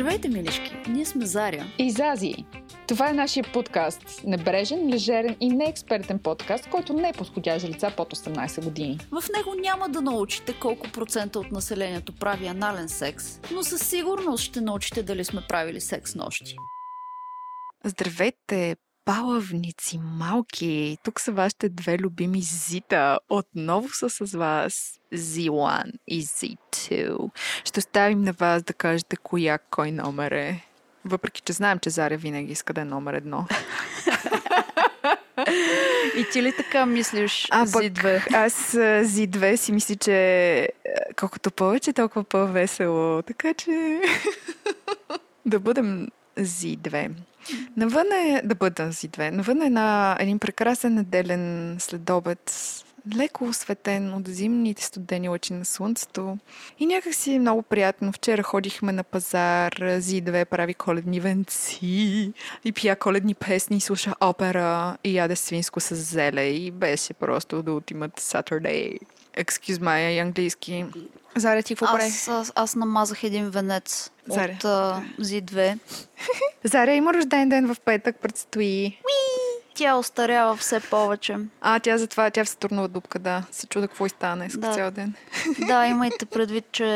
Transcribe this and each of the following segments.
Здравейте, милишки! Ние сме Заря и Зази. Това е нашия подкаст. Небрежен, лежерен и неекспертен подкаст, който не е подходящ лица под 18 години. В него няма да научите колко процента от населението прави анален секс, но със сигурност ще научите дали сме правили секс нощи. Здравейте, балавници малки! Тук са вашите две любими Зита. Отново са с вас Z1 и Z2. Ще оставим на вас да кажете коя кой номер е. Въпреки, че знаем, че Заря винаги иска да е номер едно. И ти ли така мислиш а, Z2? Аз Z2 си мисля, че колкото повече, толкова по-весело. Така че да бъдем Z2. Навън е да бъда Z2. Навън е на един прекрасен неделен следобед леко осветен от зимните студени лъчи на слънцето. И някак си е много приятно. Вчера ходихме на пазар, Зи2 прави коледни венци и пия коледни песни, слуша опера и яде свинско с зеле и беше просто да ултимат Saturday. Excuse my английски. Заря, ти какво аз, аз, аз намазах един венец Заря. от uh, Z2. Заря има рожден ден в петък, предстои. Уи! Тя остарява все повече. А, тя затова, тя в стурнова дупка, да. Се чуда какво и стана днес да. цял ден. Да, имайте предвид, че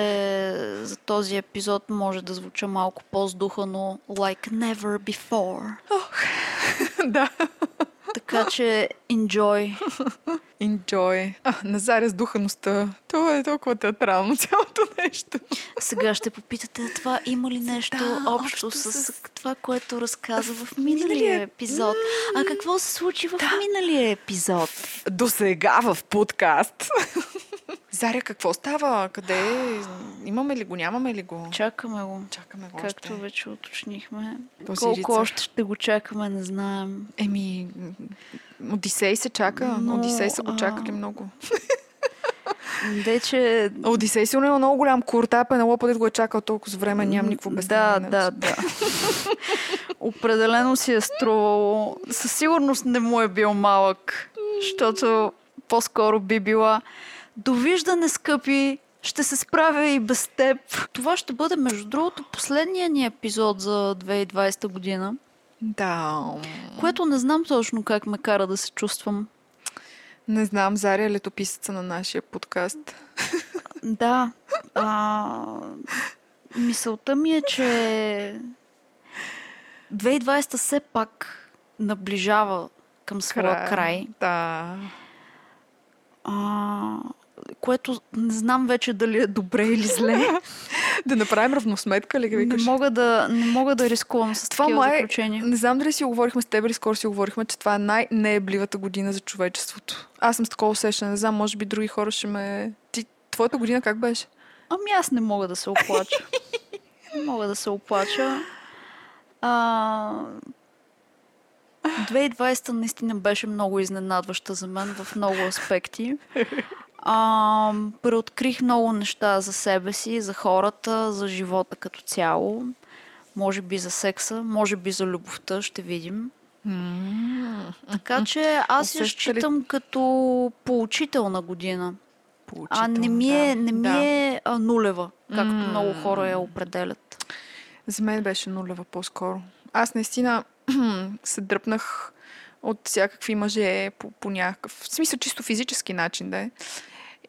за този епизод може да звуча малко по-здухано like never before. Ох, да. Така че enjoy. Enjoy. А, Назаря с духаността. Това е толкова театрално цялото нещо. Сега ще попитате, това има ли нещо да, общо, с, с това, което разказа в миналия епизод? А какво се случи в да. миналия епизод? До сега в подкаст. Заря, какво става? Къде е? Имаме ли го? Нямаме ли го? Чакаме го. Чакаме го Както още. вече уточнихме. Този Колко рицар. още ще го чакаме, не знаем. Еми, Одисей се чака. Но, Одисей са го чакали а... много. Де, че... Одисей сигурно е много голям курта, а Пенелопа да го е чакал толкова време, нямам никакво обяснение. Да, да, да. Определено си е струвало. Със сигурност не му е бил малък, защото по-скоро би била Довиждане, скъпи! Ще се справя и без теб. Това ще бъде, между другото, последния ни епизод за 2020 година. Да. Което не знам точно как ме кара да се чувствам. Не знам, Заря е на нашия подкаст. Да. А, мисълта ми е, че 2020 все пак наближава към своя край. край. Да. А, което не знам вече дали е добре или зле. да направим равносметка ли? Не мога да, не мога да рискувам с това такива май, заключения. Не знам дали си говорихме с теб или скоро си говорихме, че това е най-неебливата година за човечеството. Аз съм с такова усещане. Не знам, може би други хора ще ме... Ти, твоята година как беше? Ами аз не мога да се оплача. не мога да се оплача. А... 2020 наистина беше много изненадваща за мен в много аспекти. А, преоткрих много неща за себе си, за хората, за живота като цяло. Може би за секса, може би за любовта, ще видим. Mm-hmm. Така че аз я считам ли... като поучителна година. а не ми е, да, не ми да. е а, нулева, както mm-hmm. много хора я определят. За мен беше нулева по-скоро. Аз наистина се дръпнах от всякакви мъже по, по някакъв, в смисъл чисто физически начин, да е.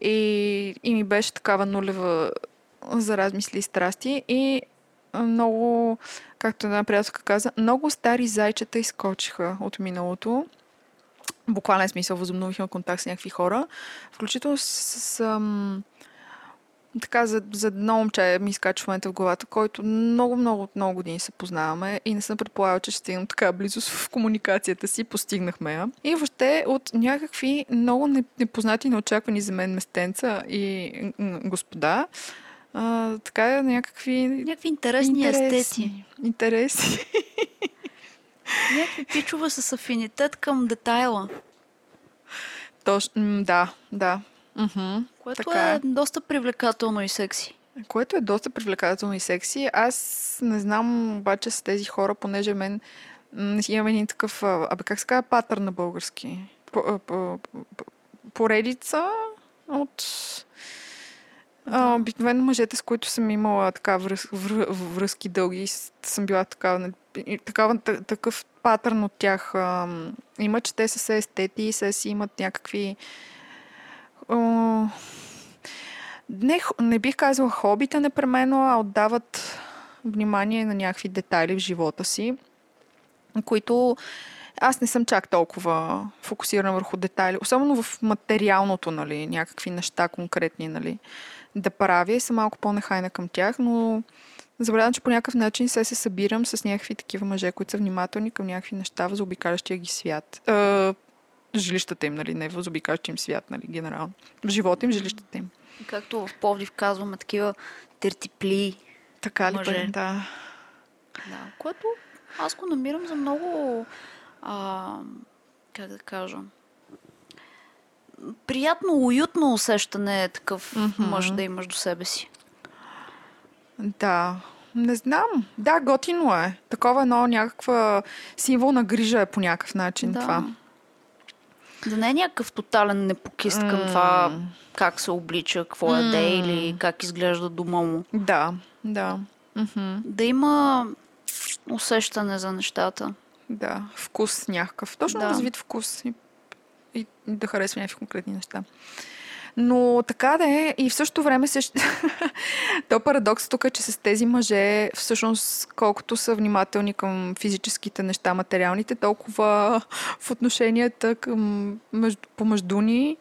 И, и ми беше такава нулева за размисли и страсти. И много, както една приятелка каза, много стари зайчета изкочиха от миналото. Буквален смисъл, възобновихме контакт с някакви хора. Включително с, с ам, така за, за едно момче ми изкачва в момента в главата, който много, много, от много години се познаваме и не съм предполагала, че ще стигнем така близо в комуникацията си. Постигнахме я. И въобще от някакви много непознати, неочаквани за мен местенца и господа, а, така някакви... Някакви интересни, интересни естети. Интереси. Някакви пичове с афинитет към детайла. Точно, да, да. Mm-hmm. Което така е, е доста привлекателно и секси. Което е доста привлекателно и секси. Аз не знам обаче с тези хора, понеже мен имам един такъв, абе как се казва патър на български? Поредица от А, обикновено мъжете, с които съм имала така връз, връ, връзки дълги, съм била такава, нали, и такава, та- такъв патърн от тях. А, има, че те са се естети, се си имат някакви... Не, не бих казала хобита непременно, а отдават внимание на някакви детайли в живота си, които аз не съм чак толкова фокусирана върху детайли, особено в материалното, нали, някакви неща конкретни, нали, да правя и съм малко по-нехайна към тях, но забелязвам, че по някакъв начин се се събирам с някакви такива мъже, които са внимателни към някакви неща в заобикалящия ги свят. Е, жилищата им, нали, не в заобикалящия им свят, нали, генерално. Живота им, жилищата им. Както в Пловдив казваме, такива тертипли. Така ли? Мъже. Да. Да, което аз го намирам за много, а, как да кажа, приятно, уютно усещане такъв Мгм. мъж да имаш до себе си. Да, не знам. Да, готино е. Такова едно някаква символ на грижа е по някакъв начин да. това. Да не е някакъв тотален непокист към М. това как се облича, какво яде М. или как изглежда дома му. Да, да. Мгм. Да има усещане за нещата. Да, вкус някакъв. Точно Да. развит вкус и, и да харесва някакви конкретни неща. Но така да е, и в същото време се... То парадокс тук е, че с тези мъже, всъщност, колкото са внимателни към физическите неща, материалните, толкова в отношенията към, между, помежду ни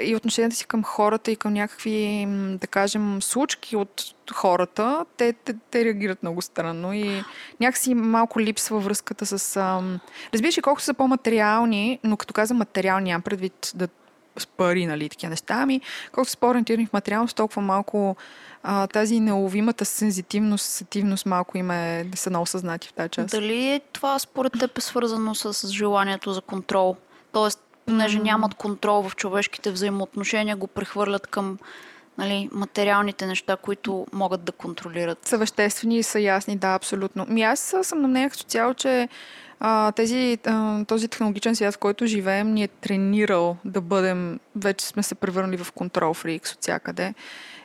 и отношенията си към хората и към някакви, да кажем, случки от хората, те, те, те реагират много странно и някакси малко липсва връзката с... Ам... Разбираш, ли, колкото са по-материални, но като казвам материални, нямам предвид да с пари, нали, такива неща, ами колкото са по-ориентирани в материалност, толкова малко а, тази неуловимата сензитивност, сетивност малко им е да са много съзнати в тази част. Дали е това според теб е свързано с желанието за контрол? Тоест, понеже нямат контрол в човешките взаимоотношения, го прехвърлят към нали, материалните неща, които могат да контролират. са веществени и са ясни, да, абсолютно. Ми аз съм на мнение като цяло, че тези, този технологичен свят, в който живеем, ни е тренирал да бъдем, вече сме се превърнали в контрол фрикс от всякъде.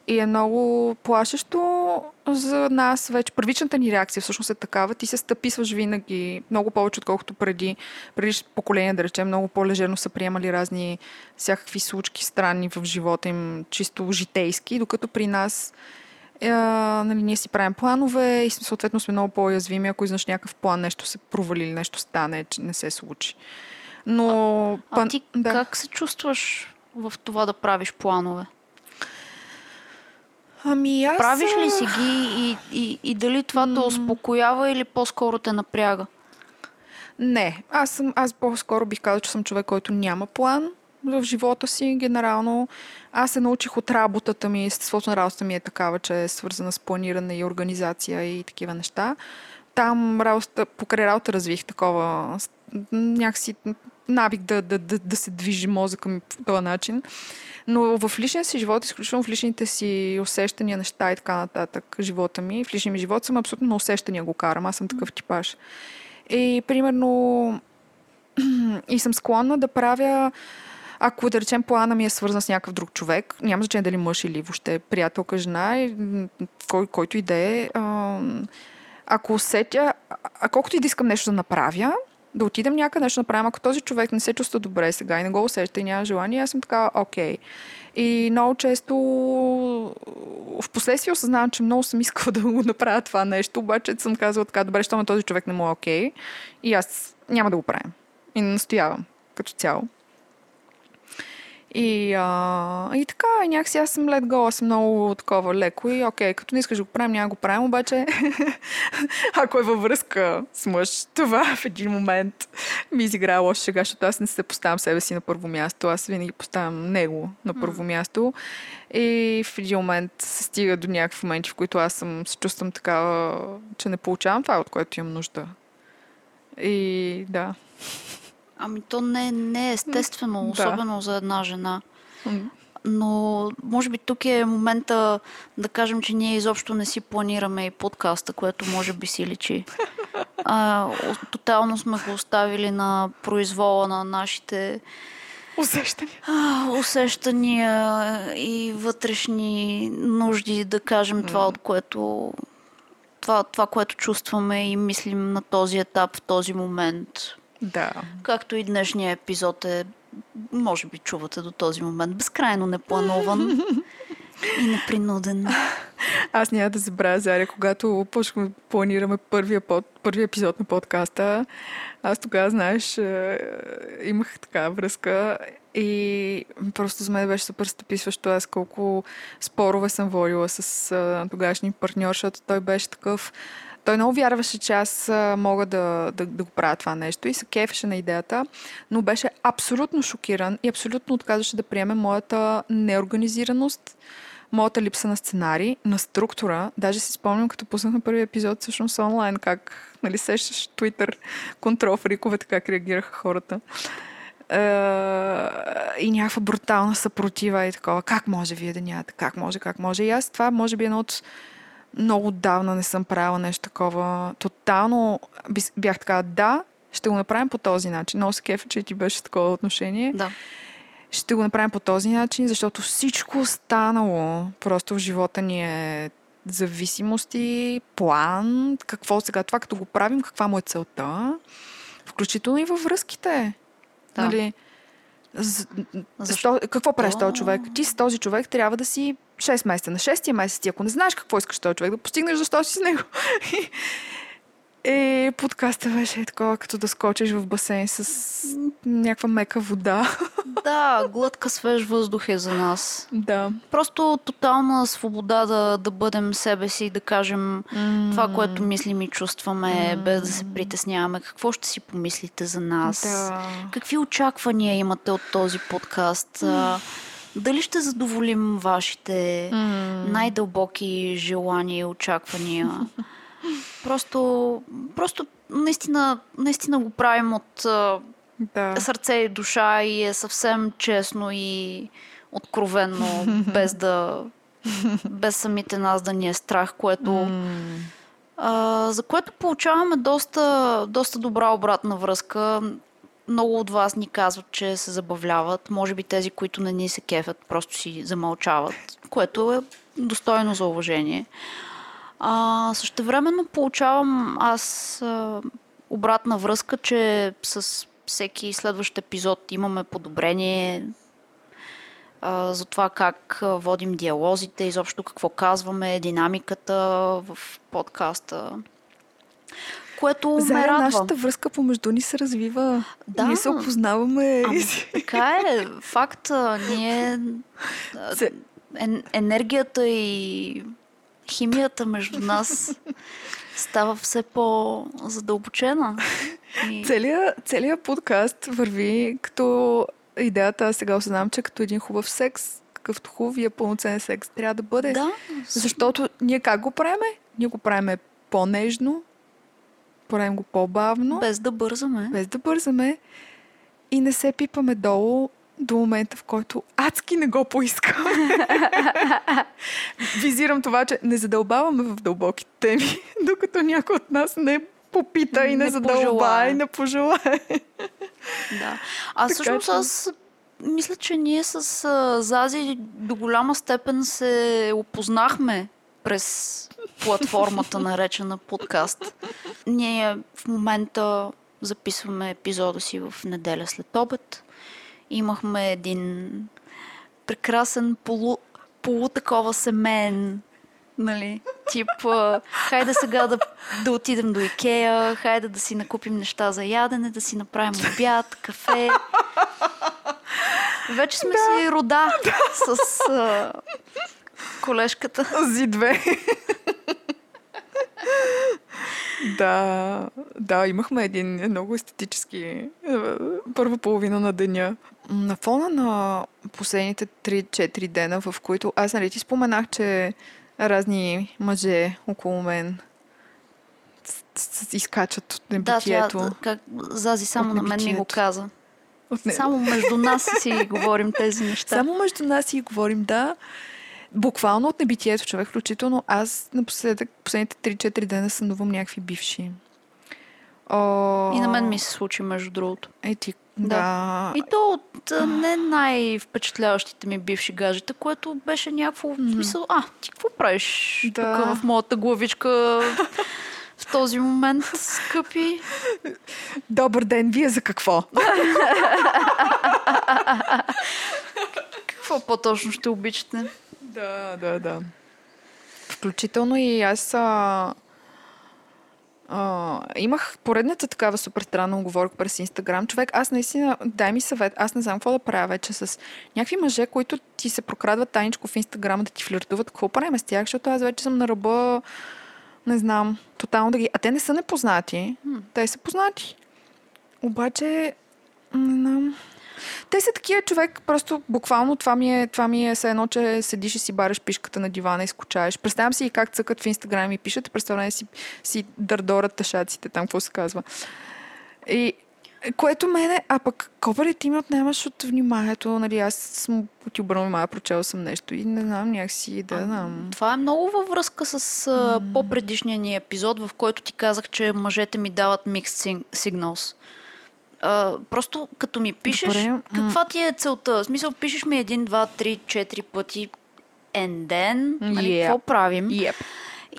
И е много плашещо за нас вече. Първичната ни реакция всъщност е такава. Ти се стъписваш винаги много повече, отколкото преди. Преди поколение, да речем, много по-лежерно са приемали разни всякакви случки странни в живота им, чисто житейски, докато при нас е, нали, ние си правим планове и съответно сме много по-уязвими, ако изнаш някакъв план, нещо се провали или нещо стане, че не се случи. Но... А пан- ти да. как се чувстваш в това да правиш планове? Ами аз... Правиш ли а, си ги и, и, и дали това те успокоява или по-скоро те напряга? Не, аз, съм, аз по-скоро бих казал, че съм човек, който няма план в живота си, генерално. Аз се научих от работата ми, естеството на работата ми е такава, че е свързана с планиране и организация и такива неща. Там работа, покрай работа развих такова някакси навик да, да, да, да се движи мозъка ми по този начин. Но в личния си живот, изключително в личните си усещания, неща и така нататък, живота ми, в личния ми живот съм абсолютно на усещания го карам. Аз съм такъв типаж. И примерно и съм склонна да правя ако да речем плана ми е свързан с някакъв друг човек, няма значение дали мъж или въобще приятелка, жена, и, кой, който и да е, ако усетя, а- колкото и да искам нещо да направя, да отидем някъде нещо да направим, ако този човек не се чувства добре сега и не го усеща и няма желание, аз съм така, окей. И много често в последствие осъзнавам, че много съм искала да го направя това нещо, обаче съм казала така, добре, щом този човек не му е окей и аз няма да го правим. И настоявам като цяло. И, а, и така, и някакси аз съм go, аз съм много такова леко и окей, като не искаш да го правим, няма го правим, обаче ако е във връзка с мъж, това в един момент ми изиграе лоша шега, защото аз не се поставям себе си на първо място, аз винаги поставям него на първо място и в един момент се стига до някакви моменти, в които аз съм, се чувствам така, че не получавам това, от което имам нужда. И да. Ами то не, не е естествено, Да. особено за една жена. Но може би тук е момента да кажем, че ние изобщо не си планираме и подкаста, което може би си личи. А, тотално сме го оставили на произвола на нашите Усещания. А, усещания и вътрешни нужди, да кажем това, от което това, това, което чувстваме и мислим на този етап, в този момент. Да. Както и днешния епизод е, може би чувате до този момент, безкрайно непланован и непринуден. Аз няма да забравя, Заря, когато почнахме да планираме първия, под, първия епизод на подкаста, аз тогава, знаеш, е, имах така връзка и просто за мен беше супер стъписващо аз колко спорове съм водила с а, тогашния партньор, защото той беше такъв той много вярваше, че аз мога да, да, да го правя това нещо и се кефеше на идеята, но беше абсолютно шокиран и абсолютно отказваше да приеме моята неорганизираност, моята липса на сценарий, на структура. Даже си спомням, като пуснахме първи епизод всъщност онлайн, как нали, сещаш Twitter, контрол фриковете, как реагираха хората. Е, и някаква брутална съпротива и такова. Как може вие да нямате? Как може? Как може? И аз това може би едно от много отдавна не съм правила нещо такова. Тотално бях така, да, ще го направим по този начин. Много се кефа, че ти беше такова отношение. Да. Ще го направим по този начин, защото всичко останало просто в живота ни е зависимости, план, какво сега това, като го правим, каква му е целта, включително и във връзките. Да. Нали? Защо? Какво правиш този човек? Ти с този човек трябва да си 6 месеца. На 6 месец ти, ако не знаеш какво искаш този човек да постигнеш, защо си с него? Е, подкаста беше такова, като да скочиш в басейн с някаква мека вода. Да, глътка свеж въздух е за нас. Да. Просто тотална свобода да, да бъдем себе си и да кажем mm. това, което мислим и чувстваме, mm. без да се притесняваме. Какво ще си помислите за нас? Да. Какви очаквания имате от този подкаст? Mm. Дали ще задоволим вашите mm. най-дълбоки желания и очаквания? Просто, просто наистина, наистина го правим от да. сърце и душа и е съвсем честно и откровенно, без да без самите нас да ни е страх, което mm. а, за което получаваме доста, доста добра обратна връзка. Много от вас ни казват, че се забавляват. Може би тези, които не ни се кефят, просто си замълчават, което е достойно за уважение. А, същевременно получавам аз а, обратна връзка, че с всеки следващ епизод имаме подобрение а, за това как водим диалозите, изобщо какво казваме, динамиката в подкаста. Което Заедно ме радва. нашата връзка помежду ни се развива. Да. Ние се опознаваме. Ами, така е. Факт. Ние... енергията и химията между нас става все по-задълбочена. И... Целият, целият подкаст върви като идеята, аз сега осъзнавам, че като един хубав секс, какъвто хубавия пълноценен секс трябва да бъде. Да. Защото ние как го правиме? Ние го правиме по-нежно, правим го по-бавно. Без да бързаме. Без да бързаме. И не се пипаме долу до момента, в който адски не го поискам. Визирам това, че не задълбаваме в дълбоки теми, докато някой от нас не попита и не, не задълба и не пожелае. Да. А всъщност аз мисля, че ние с а, Зази до голяма степен се опознахме през платформата, наречена подкаст. Ние в момента записваме епизода си в неделя след обед имахме един прекрасен полу, полу такова семейен нали, тип, хайде сега да, да отидем до Икея, хайде да си накупим неща за ядене, да си направим обяд, кафе. Вече сме да. си рода с а, колежката. Зи-две. Да, да, имахме един много естетически първа половина на деня. На фона на последните 3-4 дена, в които аз нали ти споменах, че разни мъже около мен изкачат от небитието. Да, тя, как, Зази само на мен ми го каза. От. Само между нас си говорим тези неща. Само между нас си говорим, да. Буквално от небитието човек, включително аз напоследък, последните 3-4 дена сънувам някакви бивши. О... И на мен ми се случи, между другото. Е, ти Да. И то от а, не най-впечатляващите ми бивши гаджета, което беше някакво смисъл, а, ти какво правиш Да. тук в моята главичка в този момент, скъпи? Добър ден, вие за какво? Какво по-точно ще обичате? Да, да, да. Включително и аз а, а, имах поредната такава супер странна оговорка през Инстаграм. Човек, аз наистина, дай ми съвет, аз не знам какво да правя вече с някакви мъже, които ти се прокрадват тайничко в Инстаграм да ти флиртуват. Какво правим с тях? Защото аз вече съм на ръба, не знам, тотално да ги... А те не са непознати. Те са познати. Обаче, не знам. Те са такива човек, просто буквално това ми е, това ми е все едно, че седиш и си бараш пишката на дивана и скучаеш. Представям си и как цъкат в Инстаграм и пишат, представям си, си дърдорат тъшаците там, какво се казва. И което мене, а пък кобаре ти ми отнемаш от вниманието, нали, аз съм ти обърнал внимание, прочела съм нещо и не знам някакси да знам. Това е много във връзка с а, по-предишния ни епизод, в който ти казах, че мъжете ми дават mixed signals. А, просто като ми пишеш, Добре, каква ти е целта? В смисъл, пишеш ми един, два, три, четири пъти and then, нали, Yeah. какво правим? Yep.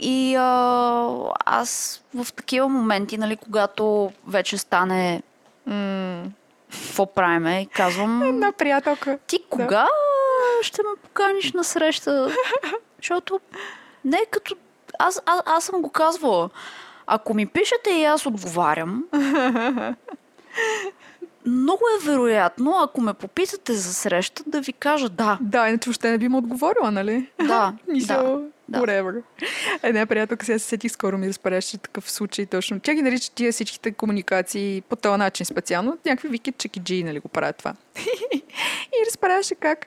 И а, аз в такива моменти, нали, когато вече стане М, какво правиме, казвам, Една приятелка. ти кога ще ме поканиш на среща? Защото не е като... Аз, аз, аз съм го казвала. Ако ми пишете и аз отговарям, много е вероятно, ако ме попитате за среща, да ви кажа да. Да, иначе въобще не би му отговорила, нали? Да, Мисъл, да. whatever. Една приятелка сега се сетих скоро ми разпаряше такъв случай точно. Тя ги нарича тия всичките комуникации по този начин специално. Някакви викат чекиджи, нали го правят това. и разпаряше как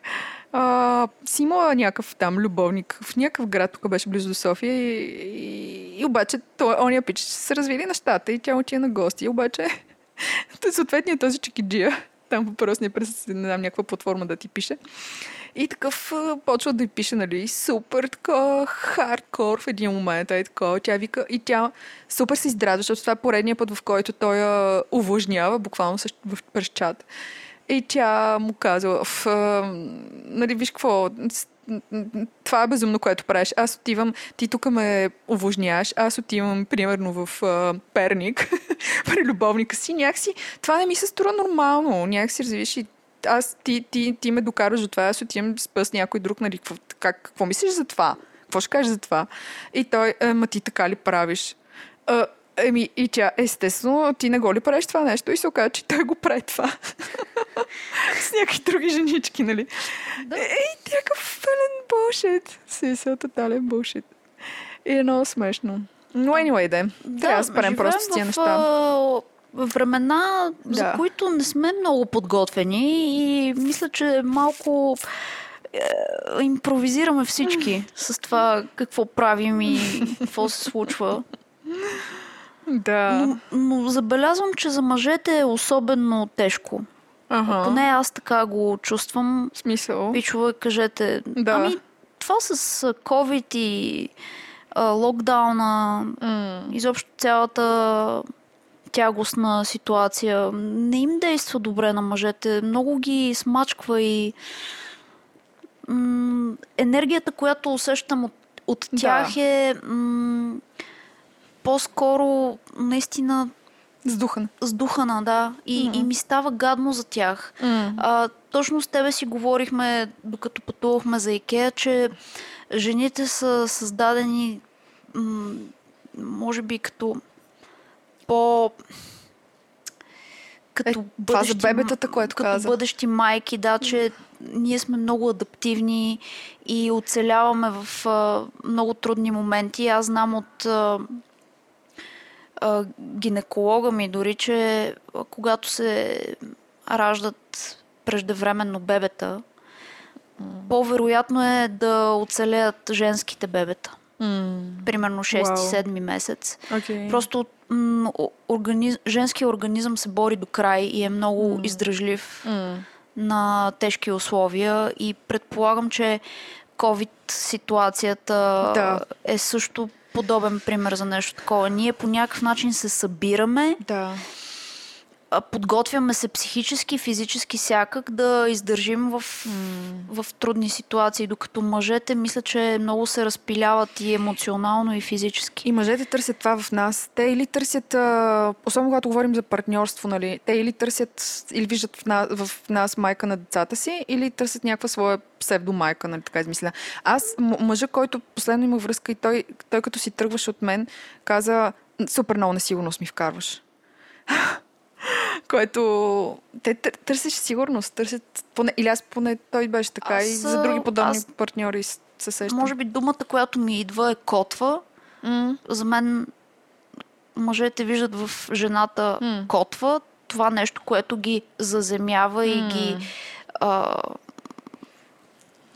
а, си имала някакъв там любовник в някакъв град, тук беше близо до София и, и, и обаче той, ония пич се развили нещата и тя отива на гости. И обаче съответният този чекиджия, там въпросния през не знам, някаква платформа да ти пише. И такъв почва да й пише, нали, супер така хардкор в един момент. Е така. Тя вика и тя супер се издразва, защото това е поредния път, в който той я увлажнява, буквално през чат. И тя му казва, нали, виж какво, това е безумно, което правиш. Аз отивам, ти тук ме увлажняваш, аз отивам, примерно, в а, Перник при любовника си. Някакси, това не ми се струва нормално. Някакси, развиш и аз, ти, ти, ти ме докараш до това, аз отивам с някой друг, нали, какво, как, какво мислиш за това? Какво ще кажеш за това? И той, «Е, ма ти така ли правиш? А, Еми, и тя, естествено, ти не го ли правиш това нещо? И се оказа, че той го прави това. с някакви други женички, нали? Да. Е, и някакъв пълен булшит. Смисъл, тотален булшит. И е много смешно. Но anyway, да. Трябва да спрем просто с тия в, неща. а, времена, за Да. които не сме много подготвени и мисля, че малко е, импровизираме всички с това какво правим и какво се случва. Да. Но, но забелязвам, че за мъжете е особено тежко. Ага. Поне аз така го чувствам. В смисъл. Пичове, кажете. Да. Ами, това с COVID и а, локдауна, М. изобщо цялата тягостна ситуация не им действа добре на мъжете. Много ги смачква и м- енергията, която усещам от, от Да. тях е м- по-скоро наистина Сдухан. сдухана, да. И, Мгм. и ми става гадно за тях. М. А, точно с тебе си говорихме, докато пътувахме за Икеа, че жените са създадени, м- може би като по... Като Е, това за бебетата, което като каза. бъдещи майки, да, че ние сме много адаптивни и оцеляваме в а, много трудни моменти. Аз знам от а, а, гинеколога ми дори, че а, когато се раждат преждевременно бебета, по-вероятно е да оцелеят женските бебета. М. Примерно Вау. 6-7 месец. Окей. Просто м, организ... женския организъм се бори до край и е много М. издръжлив М. на тежки условия и предполагам, че COVID ситуацията Да. е също подобен пример за нещо такова. Ние по някакъв начин се събираме Да. Подготвяме се психически, физически, всякак да издържим в, в трудни ситуации, докато мъжете мисля, че много се разпиляват и емоционално, и физически. И мъжете търсят това в нас. Те или търсят, особено когато говорим за партньорство, нали, те или търсят, или виждат в нас, в нас майка на децата си, или търсят някаква своя псевдомайка, нали, така измисля. Аз, мъжа, който последно имах връзка и той, той като си тръгваше от мен, каза, супер много несигурност ми вкарваш. Което те тър- търсиш сигурност, търсят поне, или аз поне той беше така Аз, и за други подобни аз- партньори се сещам. Може би думата, която ми идва е котва. М. За мен мъжете виждат в жената М. котва, това нещо, което ги заземява и М. ги а,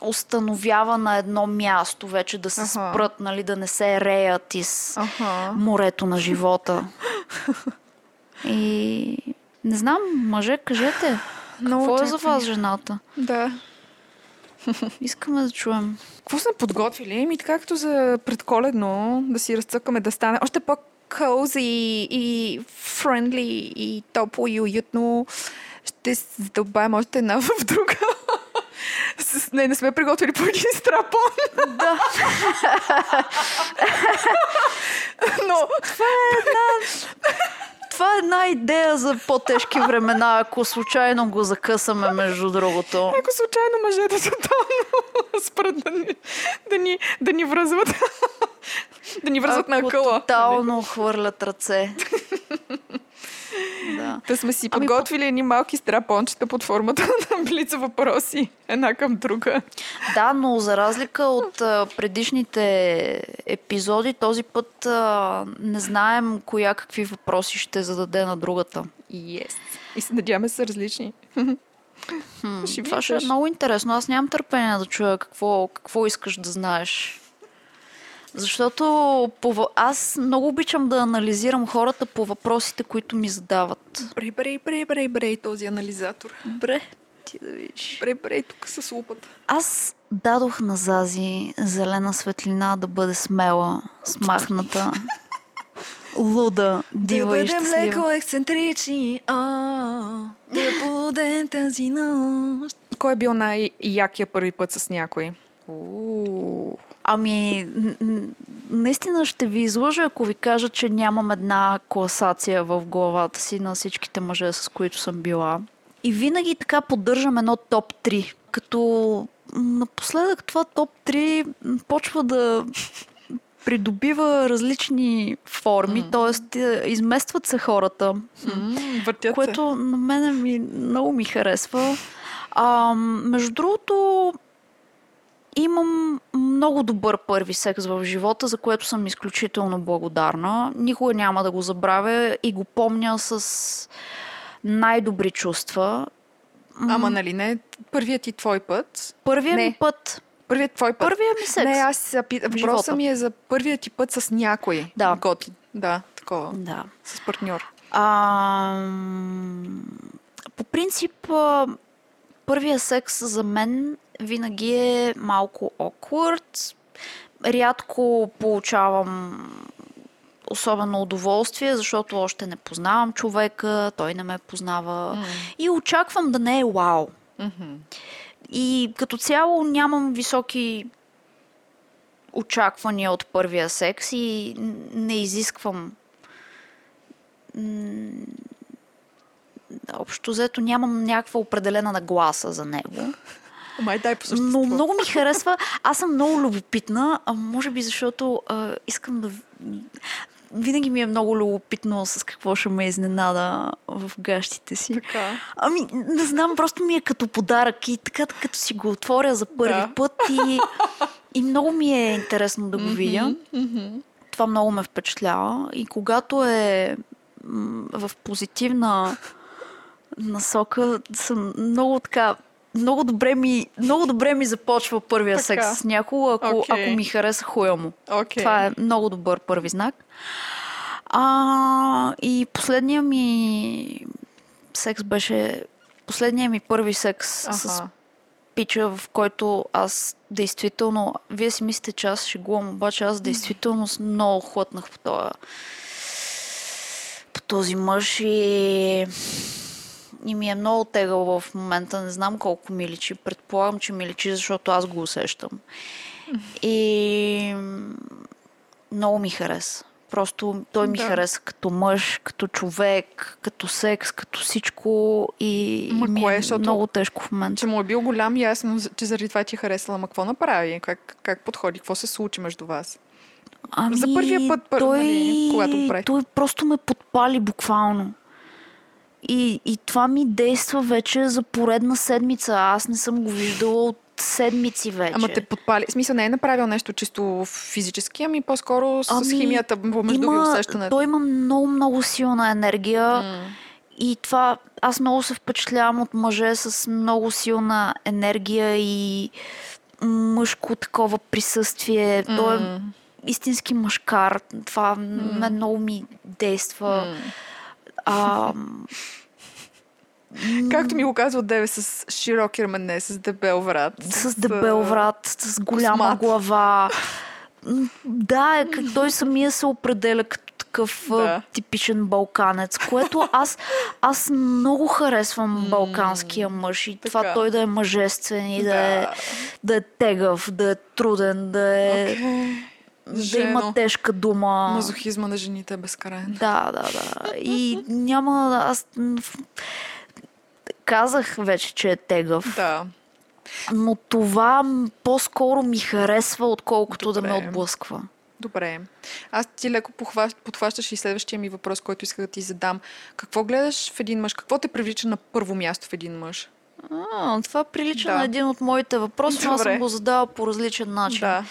установява на едно място, вече да се Аха. спрат, нали, да не се реят из Аха. морето на живота. И не знам, мъже, кажете, Много какво е за вас жената? Да. Искаме да чуем. Какво сме подготвили? Ми така като за предколедно да си разцъкаме да стане още по-кози и френдли и топло и уютно. Ще се задълбаем още една в друга. Не, не сме приготвили по един страпон. Да. Но Това е една идея за по-тежки времена, ако случайно го закъсаме, между другото. ако случайно мъжете тотално спрат да ни, да ни, да ни връзват. да ни връзват на Ако акъла. Тотално хвърлят ръце. Да. Да сме си Ами, подготвили едни малки страпончета под формата на блица въпроси. Една към друга. да, но за разлика от а, предишните епизоди, този път а, не знаем коя какви въпроси ще зададе на другата. Yes. И се надяваме са различни. Хм, Ще това ще е много интересно. Аз нямам търпение да чуя какво, какво искаш да знаеш. Защото по, аз много обичам да анализирам хората по въпросите, които ми задават. Брей, брей, брей, брей, брей, този анализатор. Добре, ти да видиш. Брей, брей, тук с лупата. Аз дадох на Зази зелена светлина да бъде смела, смахната, луда, дива и щастлива. ексцентрични, а, да будем тази нощ. Кой е бил най-якия първи път с някой? Уу. Ами, наистина ще ви излъжа, ако ви кажа, че нямам една класация в главата си на всичките мъже, с които съм била. И винаги така поддържам едно топ 3. Като напоследък това топ 3 м, почва да придобива различни форми, т.е. изместват се хората, се. което на мене ми, много ми харесва. А, между другото, имам много добър първи секс в живота, за което съм изключително благодарна. Никога няма да го забравя и го помня с най-добри чувства. Ама нали не първият ти твой път? Първият ми път, Първият твой път. първият ми секс. Не, аз. Въпросът ми е за първият ти път с някой. Да. Готин. Да, такова. Да. С партньор. А, по принцип, първия секс за мен винаги е малко awkward. Рядко получавам особено удоволствие, защото още не познавам човека, той не ме познава. И очаквам да не е вау. Мгм. И като цяло нямам високи очаквания от първия секс и не изисквам. Общо взето нямам някаква определена нагласа за него. Май дай по същество. Но много ми харесва. Аз съм много любопитна, а може би защото а, искам да. Винаги ми е много любопитно с какво ще ме изненада в гащите си. Така. Ами, не знам, просто ми е като подарък и така, като си го отворя за първи Да. път и, и много ми е интересно да го видя. Мгм. Това много ме впечатлява и когато е в позитивна насока, съм много така много добре ми, много добре ми започва първия Така. секс с някого, ако, Окей. ако ми хареса хуя му. Окей. Това е много добър първи знак. А, и последния ми секс беше последния ми първи секс с Аха. пича, в който аз действително, вие си мислите, че аз шегувам, обаче аз действително с- много хлътнах по този по този мъж и... и ми е много тегъл в момента. Не знам колко ми личи. Предполагам, че ми личи, защото аз го усещам. И много ми хареса. Просто той ми Да. хареса като мъж, като човек, като секс, като всичко и, Ма ми кое? е Защото- много тежко в момента. Че му е бил голям, ясно, че заради това ти е харесала. Ма какво направи? Как, как подходи? Какво се случи между вас? Ами, За първия път, пър- той, нали, когато го правих. той просто ме подпали буквално. И, и това ми действа вече за поредна седмица. Аз не съм го виждала от седмици вече. Ама те подпали. В смисъл не е направил нещо чисто физически, ами по-скоро с, Ами, химията между ви усещането. Той има много, много силна енергия. М. И това, аз много се впечатлявам от мъже с много силна енергия и мъжко такова присъствие. Той е истински мъжкар. Това мен много ми действа. М. А, Както ми го казва деве с широк рамене, с дебел врат. с дебел врат, с голяма космат. глава. Да, е, как той самия се определя като такъв Да. типичен балканец, което аз, аз много харесвам балканския мъж и това Така. той да е мъжествен и да, Да. е, да е тегъв, да е труден, да, е, Окей. да Жено. има тежка дума. Мазохизма на жените е безкрайен. Да, да, да. И няма... Аз казах вече, че е тегъв. Да. Но това по-скоро ми харесва, отколкото да ме Добре. отблъсква. Добре. Аз ти леко похващ, подхващаш и следващия ми въпрос, който исках да ти задам. Какво гледаш в един мъж? Какво те привлича на първо място в един мъж? А, това прилича Да. на един от моите въпроси, но аз Добре. съм го задала по различен начин. Да.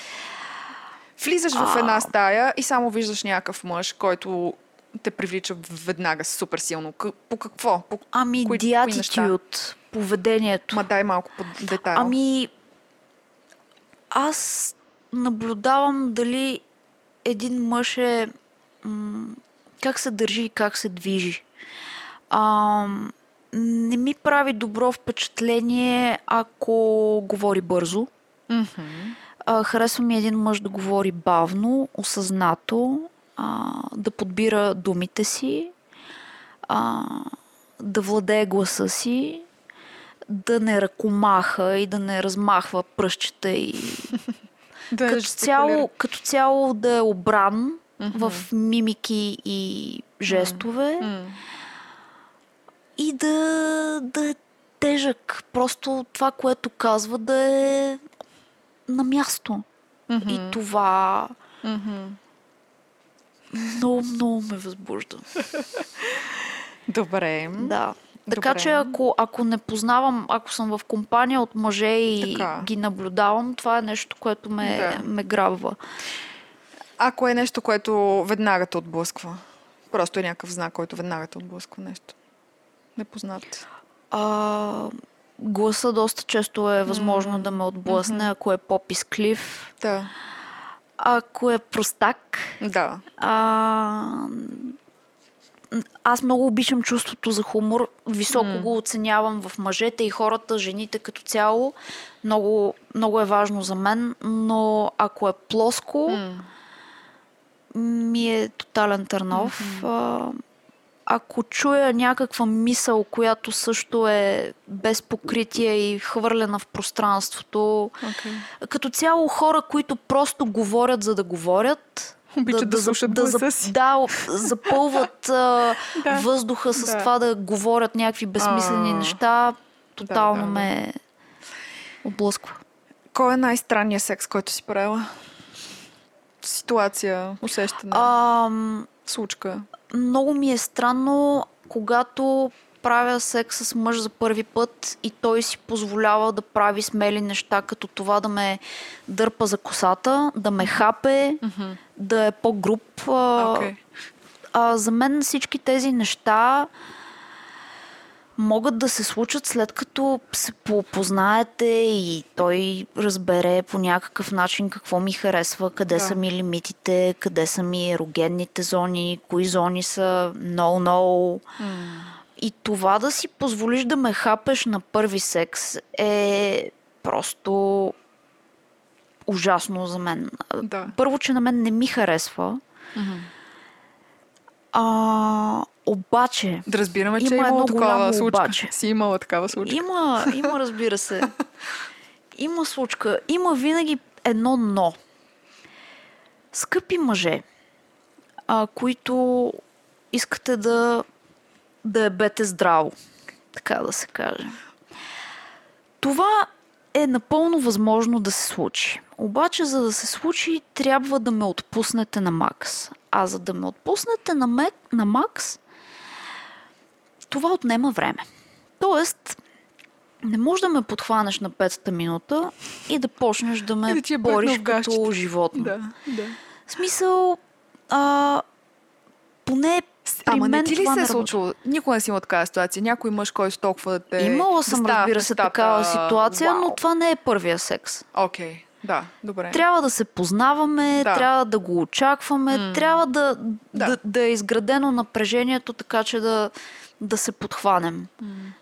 Влизаш в една стая и само виждаш някакъв мъж, който те привлича веднага супер силно. По какво? По... Ами, Кои- attitude, поведението. Ма дай малко по детайл. Ами, аз наблюдавам дали един мъж е м- как се държи и как се движи. А, не ми прави добро впечатление, ако говори бързо. Мгм. А, харесва ми един мъж да говори бавно, осъзнато, а, да подбира думите си, а, да владее гласа си, да не ръкомаха и да не размахва пръщчета и Да, като, цяло, като цяло да е обран в мимики и жестове М. и да, да е тежък. Просто това, което казва, да е на място. Мгм. И това Мгм. много, много ме възбужда. Добре. Да. Така Добре. че ако, ако не познавам, ако съм в компания от мъже и Така. ги наблюдавам, това е нещо, което ме, Да. ме грабва. Ако е нещо, което веднага те отблъсква. Просто е някакъв знак, който веднага те отблъсква нещо. Непознат. А, гласа доста често е възможно да ме отблъсне, ако е по-писклив, Да. ако е простак. Да. А, аз много обичам чувството за хумор. Високо М. го оценявам в мъжете и хората, жените като цяло. Много, много е важно за мен, но ако е плоско, М. ми е тотален търнов. А, ако чуя някаква мисъл, която също е без покритие и хвърлена в пространството, Окей. като цяло хора, които просто говорят за да говорят, Обичат да за- слушат гласа си. Да, запълват а, Да. въздуха с Да. това да говорят някакви безсмислени А. неща, тотално да, да. ме облъсква. Кой е най-странният секс, който си правила? Ситуация, усещане, А, случка. Много ми е странно, когато правя секс с мъж за първи път и той си позволява да прави смели неща, като това да ме дърпа за косата, да ме хапе, да е по-груп. Окей. а, за мен всички тези неща могат да се случат след като се познаете и той разбере по някакъв начин какво ми харесва, къде Да. са ми лимитите, къде са ми ерогенните зони, кои зони са no-no. И това да си позволиш да ме хапеш на първи секс е просто ужасно за мен. Да. Първо, че на мен не ми харесва. А, Обаче, Да разбираме, че Има е имало едно такава случка. обаче. Си имала такава случка. има, има, разбира се. Има случка. Има винаги едно но. Скъпи мъже, а, които искате да, да ебете здраво, така да се каже. Това е напълно възможно да се случи. Обаче, за да се случи, трябва да ме отпуснете на макс. А за да ме отпуснете на, мек, на макс, това отнема време. Тоест, не можеш да ме подхванеш на петата минута и да почнеш да ме да е бориш като животно. Да, да. В смисъл, а, поне при Ама мен не ти ли се е случило? Никога не си има такава ситуация. Някой мъж, който толкова да те... Имала да съм, става разбира се, представа, такава ситуация, но вау. това не е първия секс. Окей, да, добре. Трябва да се познаваме, Да. трябва да го очакваме, М. трябва да, Да. да. Да, е изградено напрежението, така че да, да се подхванем.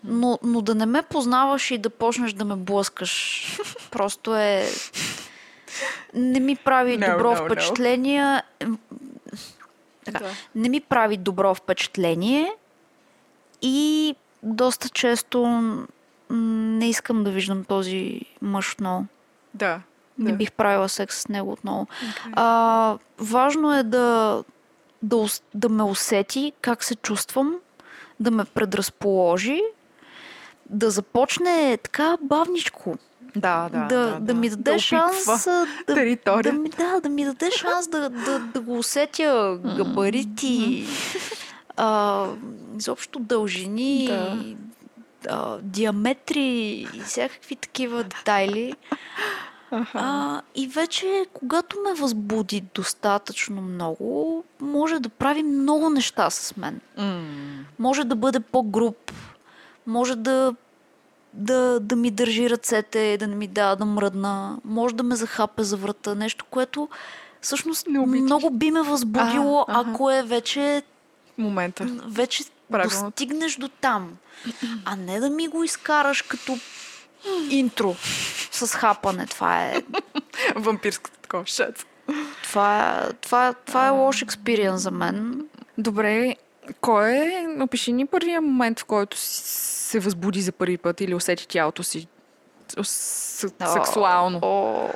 Но, но да не ме познаваш и да почнеш да ме блъскаш, просто е... Не ми прави No, добро no, no. впечатление. Така. Да. Не ми прави добро впечатление и доста често не искам да виждам този мъж отново. Да. Не да. бих правила секс с него отново. Okay. А, важно е да, да, да ме усети как се чувствам, да ме предразположи, да започне така бавничко. Да, да, да, да, да ми даде да шанс да, територия. да, ми, да, да ми даде шанс да, да, да го усетя габарити, а, изобщо дължини, Да. а, диаметри и всякакви такива детайли. А, и вече, когато ме възбуди достатъчно много, може да прави много неща с мен. М, Може да бъде по-груб, може да, да, да ми държи ръцете, да не ми дава да мръдна, може да ме захапе за врата, нещо, което всъщност Не обичаш. много би ме възбудило, А, аха. ако е вече, момента. вече Правилно. достигнеш до там. А не да ми го изкараш като интро с хапане. Това е, Вампирската такова шец. това е, това е, това е лош експириенс за мен. Добре, кой е, опиши ни първия момент, в който си- се възбуди за първи път или усети тялото си сексуално. О,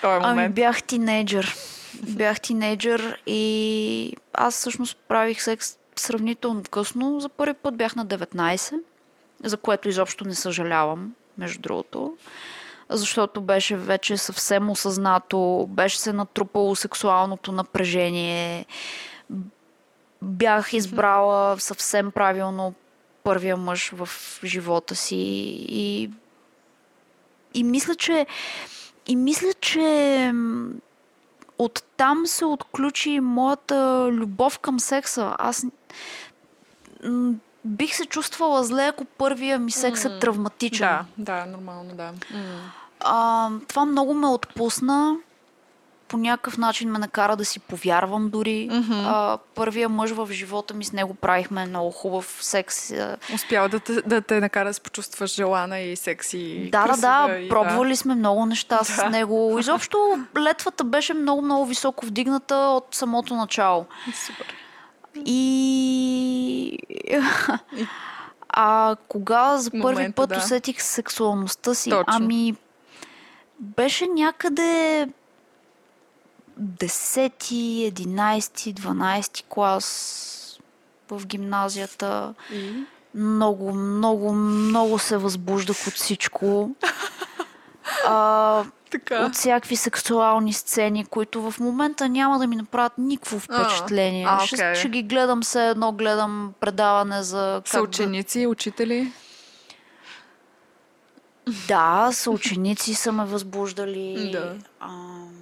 Той е Ами момент. бях тинейджър. Бях тинейджър и аз всъщност правих секс сравнително късно. За първи път бях на 19, за което изобщо не съжалявам, между другото. Защото беше вече съвсем осъзнато, беше се натрупало сексуалното напрежение. Бях избрала съвсем правилно първия мъж в живота си и, и мисля, че и мисля, че оттам се отключи моята любов към секса. Аз бих се чувствала зле, ако първия ми секс е травматичен. Да, да, нормално, да. А, това много ме отпусна. По някакъв начин ме накара да си повярвам дори. Мгм. А, първия мъж в живота ми с него правихме много хубав секс. Успял да те, да те накара да се почувстваш желана и секси. Да, да, да, и пробвали сме много неща Да. с него. Изобщо летвата беше много, много високо вдигната от самото начало. Супер. И... А кога за първи Момента, път да. усетих сексуалността си? Точно. Ами, беше някъде 10, 11, 12 клас в гимназията. И? Много, много, много се възбуждах от всичко. А, Така. от всякакви сексуални сцени, които в момента няма да ми направят никакво впечатление. а, ще, окей. ще ги гледам все едно, гледам предаване за... Са да- ученици, учители. Да, съученици са ме възбуждали. Да. Ам,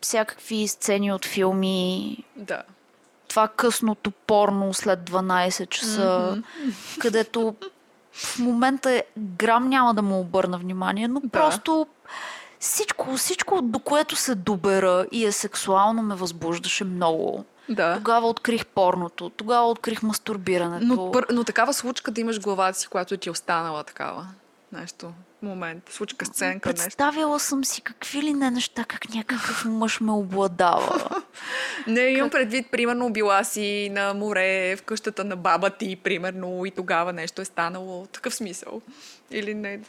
всякакви сцени от филми. Да. Това късното порно след 12 часа, където в момента грам няма да му обърна внимание, но Да. просто всичко, всичко, до което се добера и е сексуално, ме възбуждаше много. Да. Тогава открих порното, тогава открих мастурбирането. Но, но такава случка да имаш главата си, която ти е останала такава. Нещо. Момент. Случка сценка, нещо. Представяла съм си какви ли не неща, как някакъв мъж ме обладава. Не, имам предвид, примерно, била си на море в къщата на баба ти, примерно, и тогава нещо е станало. Такъв смисъл. Или не?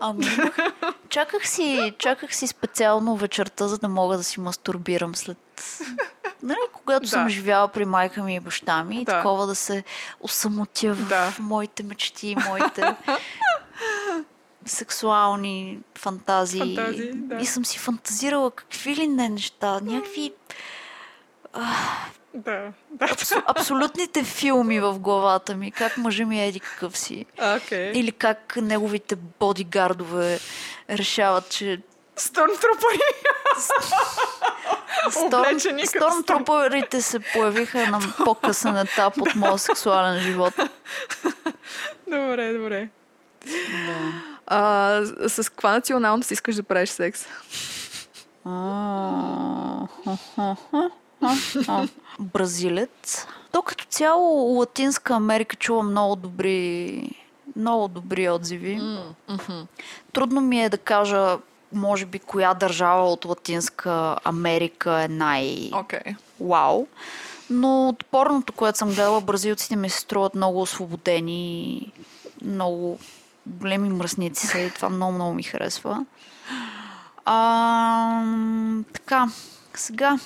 Ами, чаках си, чаках си специално вечерта, за да мога да си мастурбирам след... Нали, когато Да. съм живяла при майка ми и баща ми, и Да. такова да се осамотя в Да. моите мечти, моите сексуални фантазии. Фантазии, да. И съм си фантазирала какви ли не неща, някакви Да, да. абсо- абсолютните филми в главата ми, как мъжа ми е еди какъв си. Окей. Или как неговите бодигардове решават, че Стормтрупъри. Облечени като Стормтрупърите се появиха на по-късен етап от моя сексуален живот. Добре, добре. А, с каква националност искаш да правиш секс? Бразилец. То като цяло Латинска Америка чува много добри, много добри отзиви. Трудно ми е да кажа, може би, коя държава от Латинска Америка е най... Окей. вау. Но от порното, което съм гледала, бразилците ми се струват много освободени, много големи мръсници са и това много, много ми харесва. А, така, сега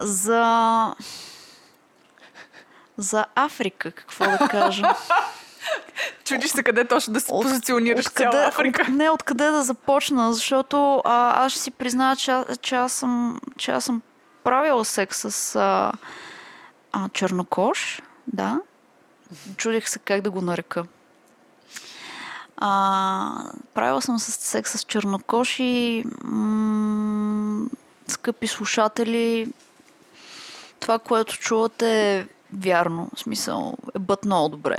за за Африка, какво да кажа? Чудиш се къде точно да се От- позиционираш откъде- цяла Африка. От, не, откъде да започна, защото а, аз ще си призная, че, че, аз съм, че аз съм правила секс с а, а, чернокош, да. Чудих се как да го нарека. А, правила съм с секс с чернокош и м- скъпи слушатели, това, което чувате е вярно. В смисъл, е бът много добре.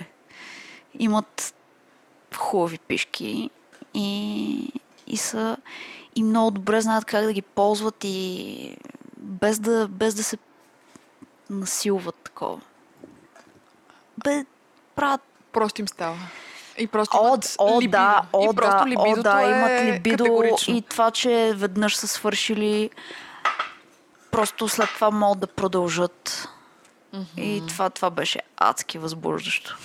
Имат хубави пишки и, и са и много добре знаят как да ги ползват и без да, без да се насилват такова. Бе, правят Просто им става. И просто О, имат о, либидо. да, о, и просто да, о, да, е имат либидо категорично. и това, че веднъж са свършили, просто след това могат да продължат. И това, това беше адски възбуждащо.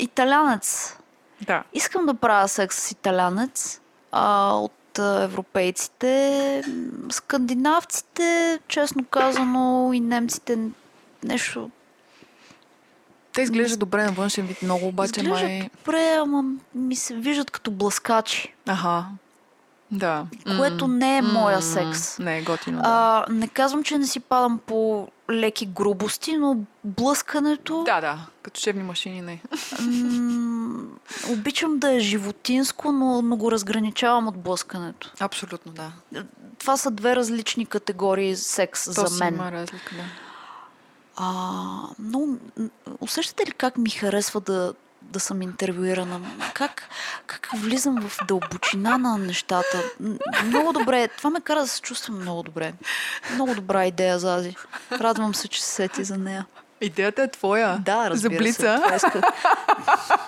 Италянец. Да. Искам да правя секс с италянец а, от а, европейците. Скандинавците, честно казано, и немците нещо Те изглеждат добре на външен вид много, обаче изглеждат май... добре, ама ми се виждат като блъскачи, Аха. Да. което не е моя м, секс. Не е готино. Да. А, не казвам, че не си падам по леки грубости, но блъскането да, да. Като шевни машини не. м- обичам да е животинско, но, но го разграничавам от блъскането. Абсолютно, да. Това са две различни категории секс То за си мен. има разлика, да. А, но усещате ли как ми харесва да, да съм интервюирана? Как, как влизам в дълбочина на нещата? Много добре. Това ме кара да се чувствам много добре. Много добра идея, Зази. Радвам се, че се сети за нея. Идеята е твоя. Да, разбира За блица. се. Това исках,